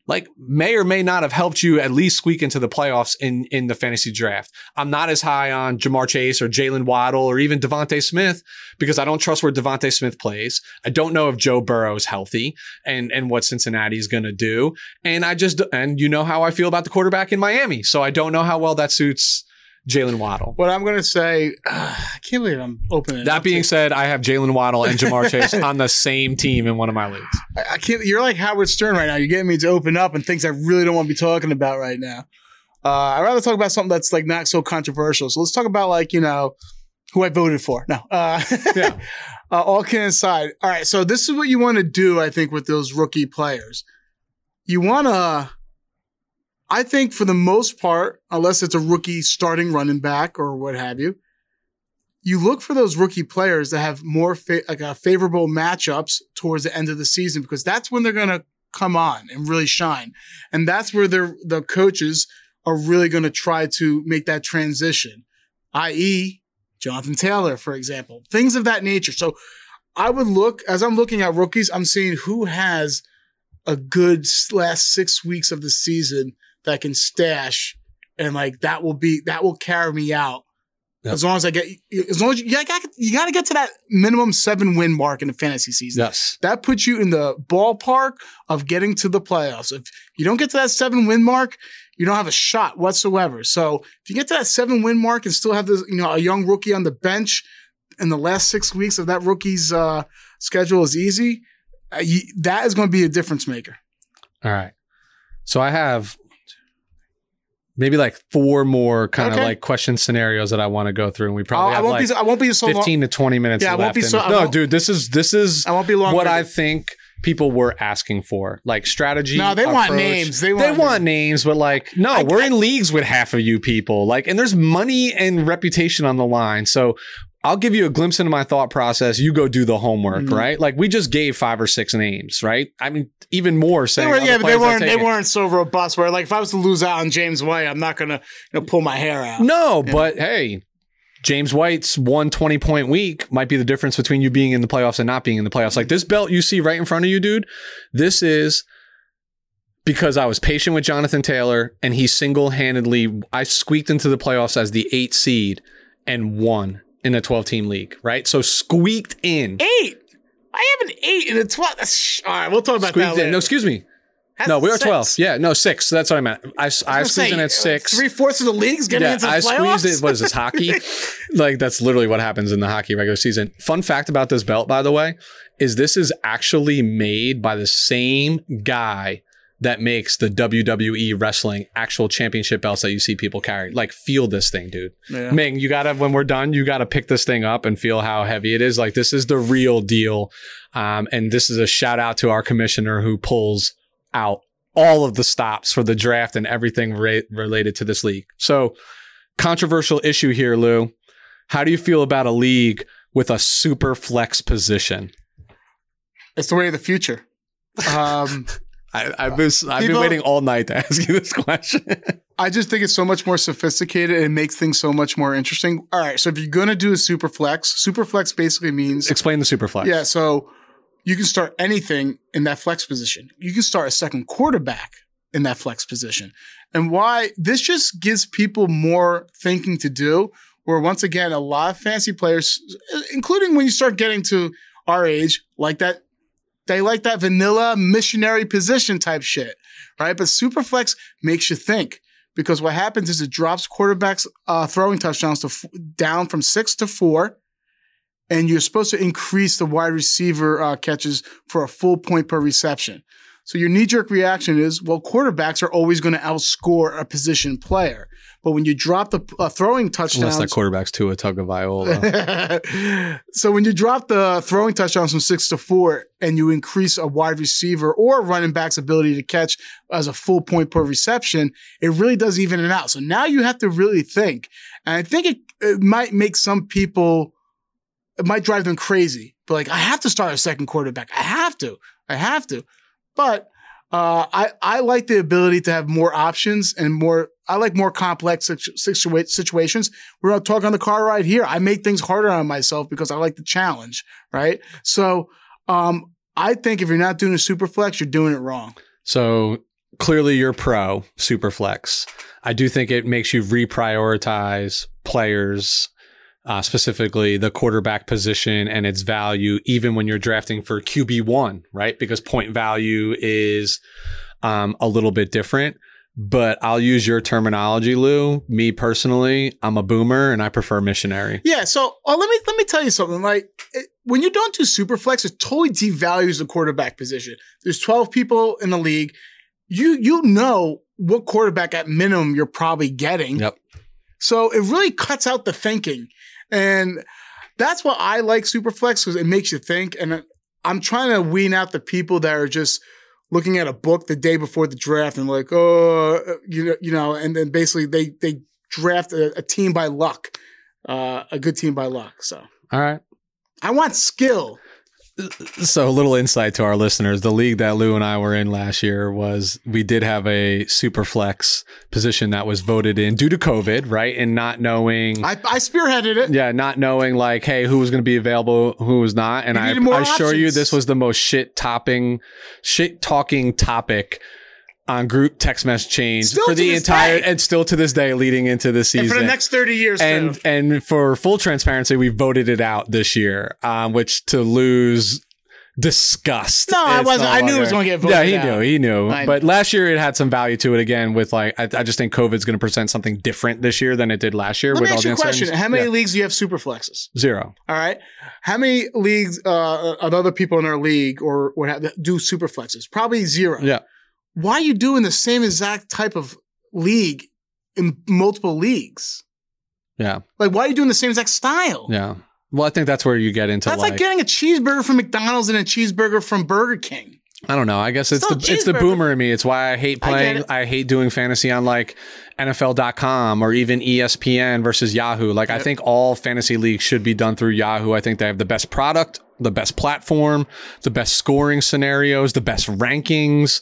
like may or may not have helped you at least squeak into the playoffs in in the fantasy draft. I'm not as high on Ja'Marr Chase or Jaylen Waddle or even DeVonta Smith because I don't trust where DeVonta Smith plays. I don't know if Joe Burrow is healthy and and what Cincinnati is going to do. And I just and you know how I feel about the quarterback in Miami, so I don't know how well that suits Jaylen Waddle. What I'm going to say, I can't believe I'm opening. it That being to- said, I have Jaylen Waddle and Ja'Marr Chase on the same team in one of my leagues. I, I can't. You're like Howard Stern right now. You're getting me to open up and things I really don't want to be talking about right now. Uh, I'd rather talk about something that's like not so controversial. So let's talk about like you know who I voted for. No, uh, Yeah. uh, all kidding aside. All right, so this is what you want to do. I think with those rookie players, you want to. I think for the most part, unless it's a rookie starting running back or what have you, you look for those rookie players that have more fa- like uh, favorable matchups towards the end of the season because that's when they're going to come on and really shine, and that's where they're, the coaches are really going to try to make that transition, i.e., Jonathan Taylor, for example, things of that nature. So I would look as I'm looking at rookies, I'm seeing who has a good last six weeks of the season that can stash, and like that will be that will carry me out Yep. As long as I get, as long as you, you got, you got to get to that minimum seven win mark in the fantasy season. Yes. That puts you in the ballpark of getting to the playoffs. If you don't get to that seven win mark, you don't have a shot whatsoever. So if you get to that seven win mark and still have this, you know, a young rookie on the bench in the last six weeks of that rookie's uh, schedule is easy, uh, you, that is going to be a difference maker. All right. So I have maybe like four more kind of Okay. like question scenarios that I want to go through, and we probably oh, I won't like be. I won't be so long. 15 to 20 minutes Yeah, I won't be so- no, won't- dude, this is this is I won't be long. what I think people were asking for, like strategy. No, they want names. They They want want, names, but like, no, I- we're I- in leagues with half of you people. Like, and there's money and reputation on the line. So I'll give you a glimpse into my thought process. You go do the homework, Mhm. right? Like we just gave five or six names, right? I mean, even more They were, yeah, but they weren't. They weren't so robust. Where like if I was to lose out on James White, I'm not gonna you know, pull my hair out. No, Yeah. but hey, James White's one 20 point week might be the difference between you being in the playoffs and not being in the playoffs. Like this belt you see right in front of you, dude, this is because I was patient with Jonathan Taylor and he single handedly, I squeaked into the playoffs as the eight seed and won in a 12 team league, right? So squeaked in. Eight. I have an eight in a twelve. All right, we'll talk about that later. in. No, excuse me. That's No, we are six. 12. Yeah, no, six. That's what I meant. I, I, I squeezed in at uh, six. Three fourths of the league's getting into the I playoffs. squeezed it. What is this hockey? like that's literally what happens in the hockey regular season. Fun fact about this belt, by the way, is this is actually made by the same guy that makes the WWE wrestling actual championship belts that you see people carry. Like, feel this thing, dude. Yeah. Ming, you gotta when we're done, you gotta pick this thing up and feel how heavy it is. Like this is the real deal. Um, and this is a shout out to our commissioner who pulls out all of the stops for the draft and everything ra- related to this league. So, controversial issue here, Lou. How do you feel about a league with a super flex position? It's the way of the future. Um, I, I've been I've been waiting all night to ask you this question. I just think it's so much more sophisticated and it makes things so much more interesting. All right, so if you're gonna do a super flex, super flex basically means Explain the super flex. yeah. So you can start anything in that flex position. You can start a second quarterback in that flex position, and why this just gives people more thinking to do. Where once again, a lot of fancy players, including when you start getting to our age, like that they like that vanilla missionary position type shit, right? But Superflex makes you think because what happens is it drops quarterbacks uh, throwing touchdowns to f- down from six to four, and you're supposed to increase the wide receiver uh, catches for a full point per reception. So your knee jerk reaction is, well, quarterbacks are always going to outscore a position player, but when you drop the uh, throwing touchdowns, Unless that quarterback's to a tug of Viola. so when you drop the throwing touchdowns from six to four and you increase a wide receiver or running back's ability to catch as a full point per reception, it really does even it out. So now you have to really think. And I think it, it might make some people, it might drive them crazy. But like, I have to start a second quarterback. I have to. I have to. But uh, I, I like the ability to have more options and more, I like more complex situ- situa- situations. We're going to talk on the car ride here. I make things harder on myself because I like the challenge, right? So, um, I think if you're not doing a super flex, you're doing it wrong. So clearly you're pro super flex. I do think it makes you reprioritize players, uh, specifically the quarterback position and its value, even when you're drafting for QB1, right? Because point value is um, a little bit different. But I'll use your terminology, Lou. Me personally, I'm a boomer and I prefer missionary. Yeah. So uh, let me let me tell you something. Like it, when you don't do super flex, it totally devalues the quarterback position. There's 12 people in the league. You you know what quarterback at minimum you're probably getting. Yep. So it really cuts out the thinking, and that's why I like super flex because it makes you think. And I'm trying to wean out the people that are just looking at a book the day before the draft and like, oh, you know, you know, and then basically they they draft a, a team by luck, uh, a good team by luck. So All right. I want skill. So a little insight to our listeners. The league that Lou and I were in last year was we did have a super flex position that was voted in due to COVID, right? And not knowing I, I spearheaded it. yeah, not knowing like, hey, who was going to be available, who was not. And You I, I assure you this was the most shit topping, shit talking topic on group text message chains Still for the entire day. and still to this day leading into the And season. for the next 30 years, and too. and for full transparency, we voted it out this year, um, which to lose disgust. No, I wasn't- I knew it was gonna get voted Yeah, he out. knew, he knew. I but knew. last year it had some value to it again. With like, I, I just think COVID's going to present something different this year than it did last year. Let with me all ask the question. How many Yeah. leagues do you have super flexes? Zero. All right. How many leagues uh, of other people in our league or what have, do super flexes? Probably zero. Yeah. Why are you doing the same exact type of league in multiple leagues? Yeah. Like, why are you doing the same exact style? Yeah. Well, I think that's where you get into That's like, like, getting a cheeseburger from McDonald's and a cheeseburger from Burger King. I don't know. I guess it's Still the it's the boomer in me. It's why I hate playing. it. I, hate doing fantasy on like NFL.com or even ESPN versus Yahoo. Like I think all fantasy leagues should be done through Yahoo. I think they have the best product, the best platform, the best scoring scenarios, the best rankings.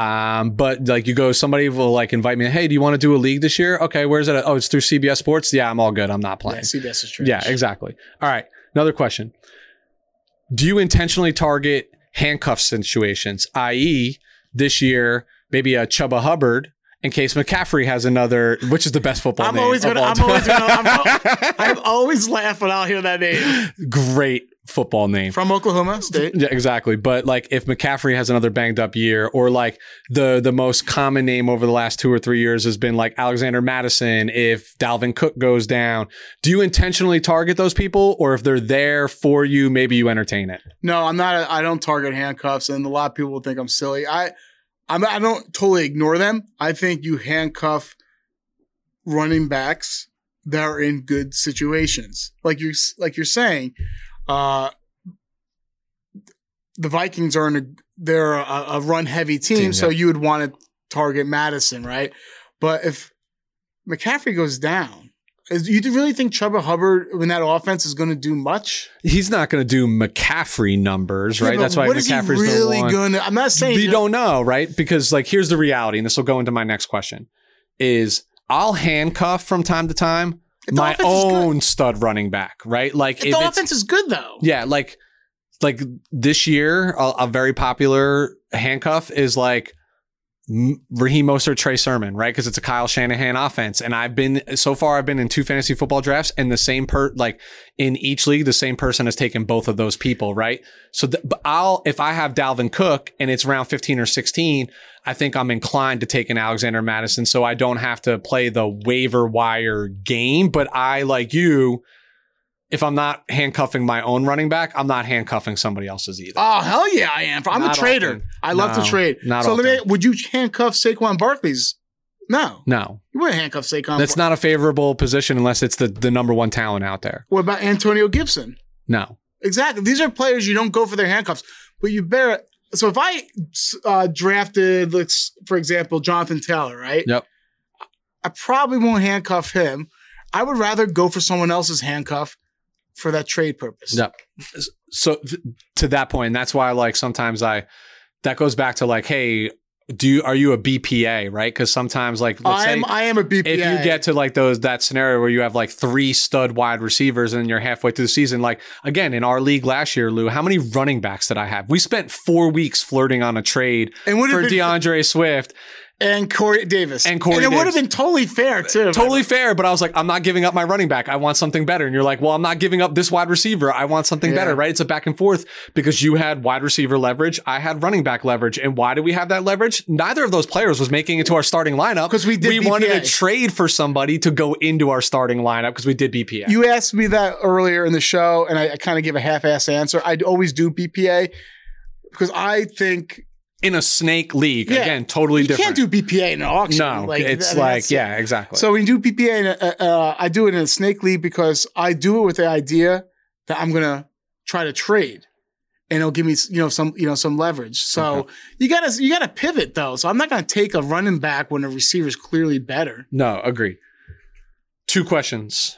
Um, but like you go, somebody will like invite me. Hey, do you want to do a league this year? Okay, where's it? at? Oh, it's through CBS Sports. Yeah, I'm all good. I'm not Yeah, playing. CBS is trash. Yeah, exactly. All right. Another question. Do you intentionally target handcuff situations, i.e., this year, maybe a Chuba Hubbard in case McCaffrey has another, which is the best football I'm name always gonna- I'm always gonna-. I'm always laugh when I'll hear that name Great football name. from Oklahoma State. Yeah, exactly. But like if McCaffrey has another banged up year, or like the the most common name over the last two or three years has been like Alexander Mattison. If Dalvin Cook goes down, do you intentionally target those people, or if they're there for you, maybe you entertain it? No, I'm not. A, I don't target handcuffs, and a lot of people will think I'm silly. I, I'm, I don't totally ignore them. I think you handcuff running backs that are in good situations, like you're like you're saying. Uh, the Vikings are in a they're a, a run heavy team, Team, so yeah. you would want to target Mattison, right? But if McCaffrey goes down, is, you really think Chuba Hubbard in that offense is going to do much? He's not going to do McCaffrey numbers, right? Yeah, That's why what is McCaffrey's really going to? I'm not saying you don't know, right? Because like here's the reality, and this will go into my next question: is I'll handcuff from time to time the my offense is good. own stud running back, right? Like If the offense is good though. yeah, like like this year, a, a very popular handcuff is like Raheem Mostert, Trey Sermon, right? Because it's a Kyle Shanahan offense, and I've been so far. I've been in two fantasy football drafts, and the same per like in each league, the same person has taken both of those people, right? So, th- I'll if I have Dalvin Cook and it's round fifteen or sixteen, I think I'm inclined to take an Alexander Mattison, so I don't have to play the waiver wire game. But I like you. If I'm not handcuffing my own running back, I'm not handcuffing somebody else's either. Oh hell yeah, I am. I'm Not a trader. often. I love No, to trade. not so let me. Would you handcuff Saquon Barkley's? No, no, you wouldn't handcuff Saquon. that's Bar- not a favorable position unless it's the, the number one talent out there. What about Antonio Gibson? No. Exactly. These are players you don't go for their handcuffs, but you bear. So if I uh, drafted, let's for example, Jonathan Taylor, right? Yep. I probably won't handcuff him. I would rather go for someone else's handcuff for that trade purpose. Yep. So th- to that point, that's why like sometimes I that goes back to like, hey, do you are you a BPA, right? Because sometimes like let's I say am. I am a BPA. if you get to like those that scenario where you have like three stud wide receivers and you're halfway through the season, like again in our league last year, Lou, how many running backs did I have? We spent four weeks flirting on a trade and for D'Andre Swift. And Corey Davis And Corey and it would have been totally fair too. Totally fair, but I was like, I'm not giving up my running back. I want something better. And you're like, well, I'm not giving up this wide receiver. I want something Yeah. better, right? It's a back and forth because you had wide receiver leverage. I had running back leverage. And why do we have that leverage? Neither of those players was making it to our starting lineup 'Cause we did We wanted to trade for somebody to go into our starting lineup because we did BPA. You asked me that earlier in the show, and I, I kind of give a half-ass answer. I always do BPA because I think in a snake league, Yeah. again, totally you different. You can't do BPA in an auction. no, it's th- like, yeah, exactly. So when you do BPA, in a, uh, I do it in a snake league because I do it with the idea that I'm gonna try to trade, and it'll give me you know some you know some leverage. So you gotta you gotta pivot though. So I'm not gonna take a running back when a receiver is clearly better. no, agree. Two questions.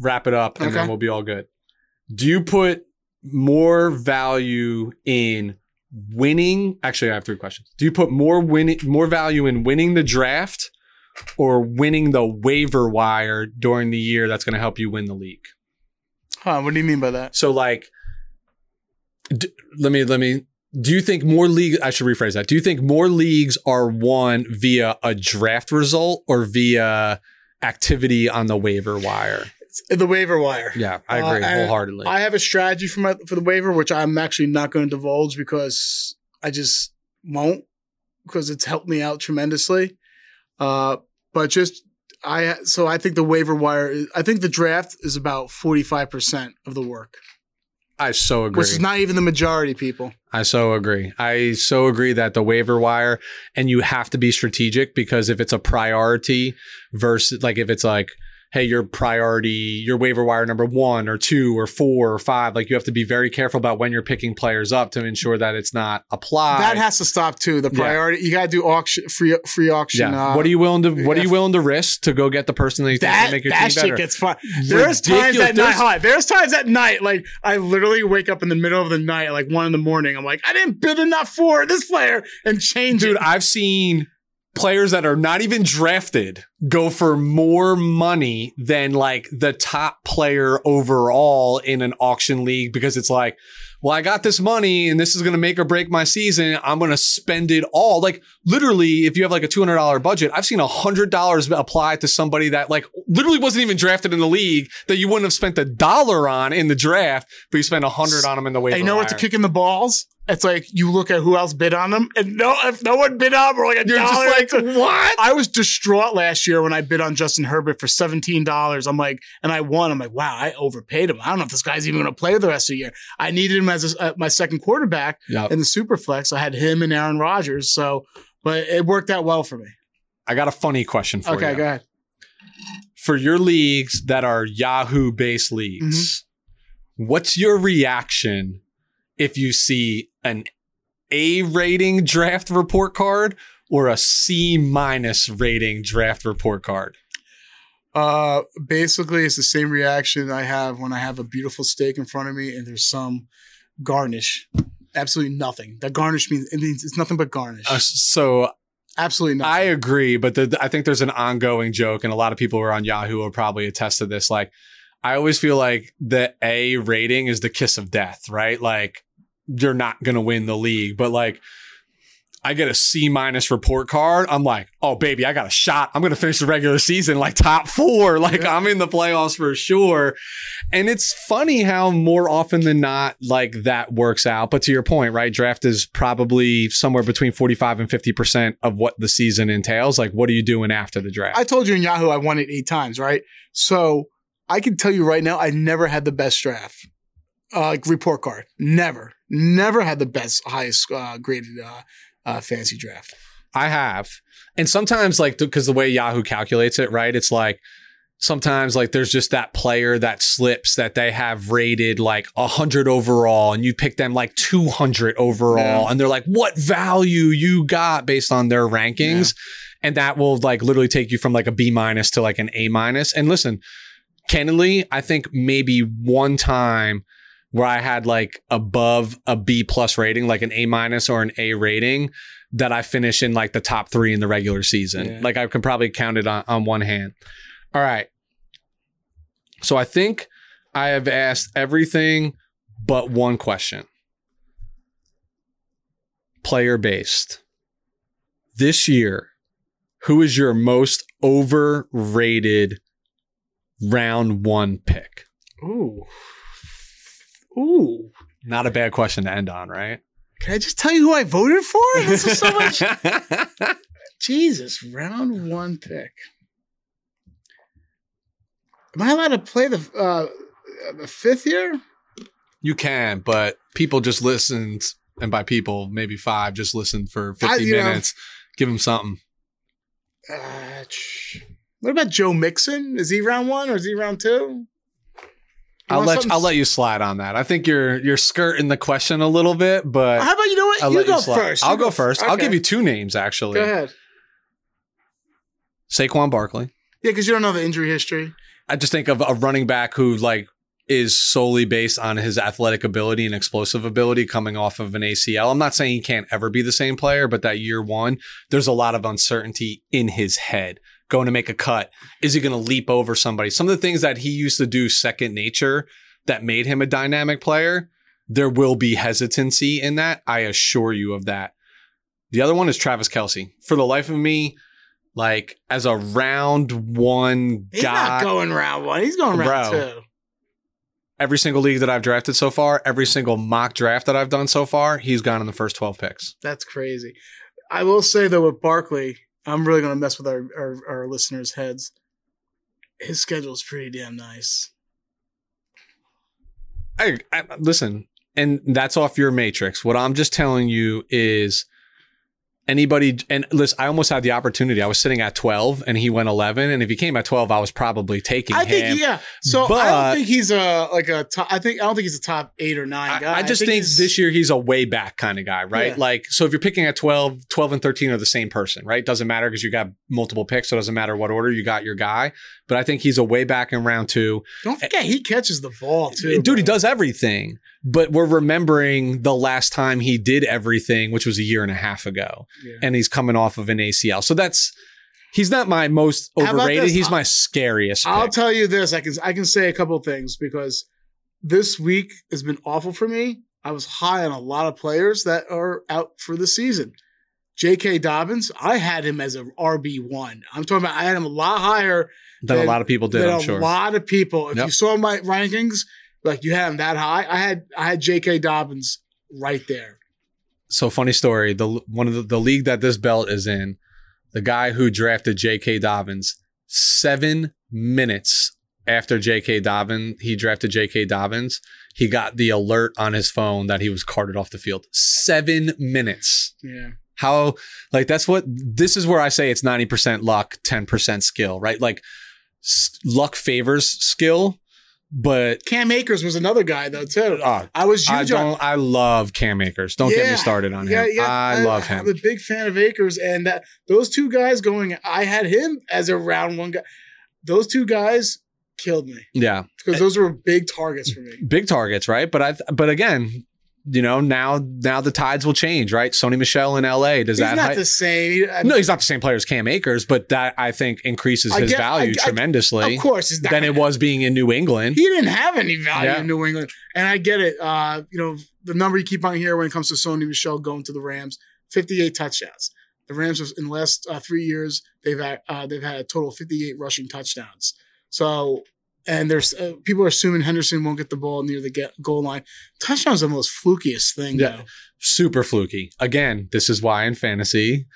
Wrap it up and then we'll be all good. Do you put more value in winning? Actually, I have three questions. Do you put more winning more value in winning the draft or winning the waiver wire during the year that's going to help you win the league? Huh? What do you mean by that? So like d- let me let me do you think more league I should rephrase that. Do you think more leagues are won via a draft result or via activity on the waiver wire? The waiver wire. Yeah, I Uh, agree I- wholeheartedly. I have a strategy for my for the waiver, which I'm actually not going to divulge because I just won't because it's helped me out tremendously. Uh, but just I so I think the waiver wire. Is, I think the draft is about forty five percent of the work, I so agree. which is not even the majority. People. I so agree. I so agree that the waiver wire and you have to be strategic because if it's a priority versus like if it's like, hey, your priority, your waiver wire number one or two or four or five, like you have to be very careful about when you're picking players up to ensure that it's not applied. that has to stop too. The Yeah. priority. You got to do auction free free auction. yeah. Uh, what are you willing to what are you willing to risk to go get the person that you think that can make your that team shit better? gets fun. There's times at night. There's- Hi, there's times at night. Like I literally wake up in the middle of the night, like one in the morning. I'm like, I didn't bid enough for this player, and change Dude, it. I've seen players that are not even drafted go for more money than like the top player overall in an auction league because it's like, well, I got this money and this is going to make or break my season. I'm going to spend it all. Like literally, if you have like a $200 budget, I've seen $100 applied to somebody that like literally wasn't even drafted in the league that you wouldn't have spent a dollar on in the draft, but you spent a hundred on them in the way. Hey, you know what to kick in the balls? It's like you look at who else bid on them, and no, if no one bid on them, or like a You're just dollar, like, what? I was distraught last year when I bid on Justin Herbert for seventeen dollars. I'm like, and I won. I'm like, wow, I overpaid him. I don't know if this guy's even going to play the rest of the year. I needed him as a, uh, my second quarterback Yep. in the super flex. I had him and Aaron Rodgers, so but it worked out well for me. I got a funny question for okay, you. Okay, go ahead. for your leagues that are Yahoo based leagues, what's your reaction if you see an A rating draft report card or a C minus rating draft report card? Uh, basically, it's the same reaction I have when I have a beautiful steak in front of me and there's some garnish. Absolutely nothing. That garnish means it means it's nothing but garnish. Uh, so Absolutely not. I agree, but the, I think there's an ongoing joke, and a lot of people who are on Yahoo will probably attest to this. Like, I always feel like the A rating is the kiss of death, right? Like, you're not going to win the league, but like, I get a C minus report card. I'm like, oh baby, I got a shot. I'm gonna finish the regular season like top four. Like Yeah. I'm in the playoffs for sure. And it's funny how more often than not, like that works out. But to your point, right? Draft is probably somewhere between 45 and 50% of what the season entails. Like, what are you doing after the draft? I told you in Yahoo I won it eight times, right? So I can tell you right now, I never had the best draft, uh, like report card. Never, never had the best, highest uh, graded uh, uh, fantasy draft. I have. And sometimes, like, because the way Yahoo calculates it, right? It's like sometimes, like, there's just that player that slips that they have rated like 100 overall, and you pick them like 200 overall, Yeah. and they're like, what value you got based on their rankings. And that will like literally take you from like a B minus to like an A minus. And listen, candidly, I think maybe one time where I had like above a B plus rating, like an A minus or an A rating, that I finish in like the top three in the regular season. Yeah. Like I can probably count it on, on one hand. All right. So I think I have asked everything but one question. Player based. This year, who is your most overrated round one pick? Ooh, ooh. Not a bad question to end on, right? Can I just tell you who I voted for? This is so much. Jesus, round one pick. Am I allowed to play the uh, the fifth year? you can, but people just listened, and by people, maybe five, just listened for 50 I- you know- minutes. Give them something. Uh, what about Joe Mixon? Is he round one or is he round two? I'll let something I'll let you slide on that. I think you're you're skirting the question a little bit, but How about you know what? I'll you go slide. first. I'll You go first. I'll give you two names actually. Go ahead. Saquon Barkley. Yeah, because you don't know the injury history. I just think of a running back who like is solely based on his athletic ability and explosive ability coming off of an ACL. I'm not saying he can't ever be the same player, but that year one, there's a lot of uncertainty in his head. Going to make a cut. Is he going to leap over somebody? Some of the things that he used to do second nature that made him a dynamic player there will be hesitancy in that. I assure you of that. The other one is Travis Kelce. For the life of me, like as a round one He's guy, not going round one. He's going round Bro. two. every single league that I've drafted so far, every single mock draft that I've done so far, he's gone in the first 12 picks. That's crazy. I will say though, with Barkley, I'm really to mess with our, our our listeners' heads. His schedule is pretty damn nice. I, I listen, and that's off your matrix. What I'm just telling you is anybody and listen, I almost had the opportunity. I was sitting at 12 and he went 11 and if he came at 12, I was probably taking I him. think yeah. So I But- don't think he's a like a top. I think I don't think he's a top eight or nine guy. I just think, he's- this year he's a way back kind of guy, right? Yeah. Like, so if you're picking at 12, 12 and 13 are the same person, right? Doesn't matter because you got multiple picks. So it doesn't matter what order you got your guy. But I think he's a way back in round two. Don't forget he catches the ball too. Dude, he does everything. But we're remembering the last time he did everything, which was a year and a half ago. Yeah. And he's coming off of an ACL. So that's, he's not my most overrated. He's I'll- my scariest. I'll tell you this. I can I can say a couple of things because this week has been awful for me. I was high on a lot of players that are out for the season. J.K. Dobbins, I had him as a RB one. I'm talking about I had him a lot higher Than a lot of people did, than I'm a sure. lot of people. If Yep. you saw my rankings, like you had him that high, I had I had J.K. Dobbins right there. so funny story. The one of the, the league that this belt is in, the guy who drafted J.K. Dobbins, seven minutes after J.K. Dobbins, he drafted J.K. Dobbins. He got the alert on his phone that he was carted off the field. Seven minutes. Yeah. How like that's what this is where I say it's ninety percent luck, ten percent skill, right? Like s- luck favors skill, but Cam Akers was another guy though too. uh, I was I huge on don't. I love Cam Akers. Don't get me started on Yeah, him. yeah, I, love him. I'm a big fan of Akers, and that those two guys going. I had him as a round one guy. Those two guys killed me Yeah, because those were big targets for me. big targets, right? But I. But again, you know, now now the tides will change, right? Sony Michel in L.A. Does He's that? not hi- the same. I- no, he's not the same player as Cam Akers, but that I think increases I his get- value I- tremendously of course, than it was being in New England. He didn't have any value Yeah. in New England, and I get it. Uh, you know, the number you keep on here when it comes to Sony Michel going to the Rams, fifty-eight touchdowns. The Rams have, in the last uh, three years they've had uh, they've had a total of fifty-eight rushing touchdowns. So, and there's uh, people are assuming Henderson won't get the ball near the get, goal line. Touchdowns the most flukiest thing. Yeah. though. Super fluky. Again, this is why in fantasy,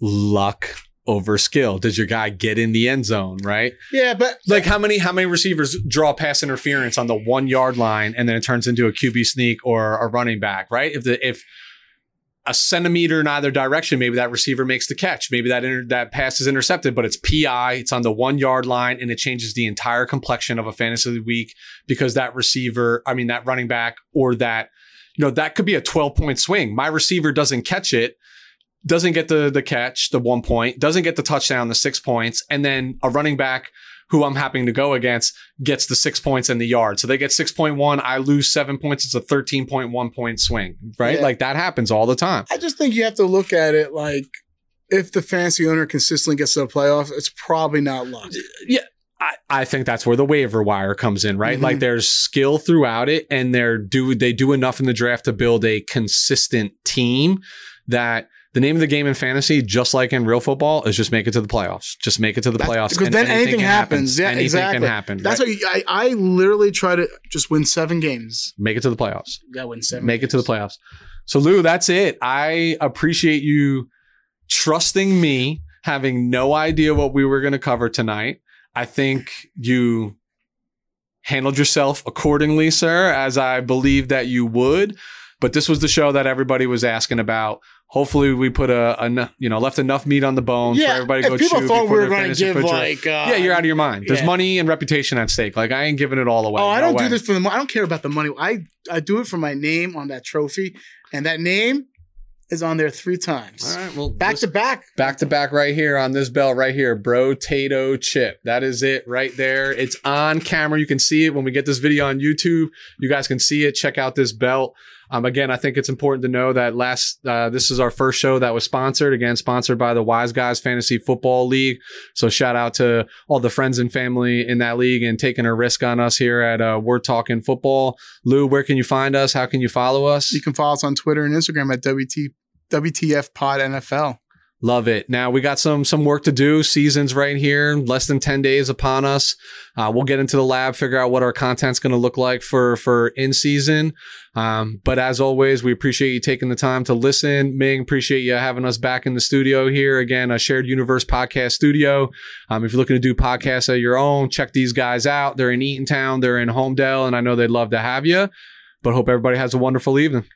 luck over skill. Does your guy get in the end zone, right? yeah, but Like how many how many receivers draw pass interference on the one yard line and then it turns into a QB sneak or a running back, right? If the if a centimeter in either direction, maybe that receiver makes the catch. Maybe that inter- that pass is intercepted, but it's PI. It's on the one yard line, and it changes the entire complexion of a fantasy week because that receiver, I mean that running back, or that you know that could be a twelve point swing. My receiver doesn't catch it, doesn't get the the catch, the one point, doesn't get the touchdown, the six points, and then a running back who I'm happening to go against gets the six points and the yard. So they get 6.1. I lose seven points. It's a 13.1 point swing, right? Yeah. Like that happens all the time. I just think you have to look at it like if the fantasy owner consistently gets to the playoffs, it's probably not luck. Yeah. I, I think that's where the waiver wire comes in, right? Mhm. Like there's skill throughout it and they're do they do enough in the draft to build a consistent team that the name of the game in fantasy, just like in real football, is just make it to the playoffs. Just make it to the That's- playoffs. because then anything can happen. happens. Yeah, anything exactly. can happen. That's right? what I, I literally try to just win seven games. make it to the playoffs. Gotta win seven. make it to the playoffs. So Lou, that's it. I appreciate you trusting me, having no idea what we were going to cover tonight. I think you handled yourself accordingly, sir, as I believe that you would. But this was the show that everybody was asking about. Hopefully, we put a, a you know left enough meat on the bone for everybody to go people thought we were going to give like, uh, yeah, you're out of your mind. There's yeah. money and reputation at stake. Like I ain't giving it all away. Oh, I No don't way. do this for the. mo- I don't care about the money. I I do it for my name on that trophy, and that name is on there three times, All right, well, back to back. back to back right here on this belt right here bro tato chip that is it right there it's on camera you can see it when we get this video on youtube you guys can see it check out this belt Um, again, I think it's important to know that last uh, this is our first show that was sponsored. Again, sponsored by the Wise Guys Fantasy Football League. So shout out to all the friends and family in that league and taking a risk on us here at uh, We're Talking Football. Lou, where can you find us? How can you follow us? You can follow us on Twitter and Instagram at WT, WTF Pod NFL. Love it. Now we got some some work to do. Season's right here, less than ten days upon us. Uh, we'll get into the lab, figure out what our content's going to look like for for in season. Um, but as always, we appreciate you taking the time to listen. Ming, appreciate you having us back in the studio here again, a shared universe podcast studio. Um, if you're looking to do podcasts of your own, check these guys out. They're in Eatontown, they're in Holmdel, and I know they'd love to have you. But hope everybody has a wonderful evening.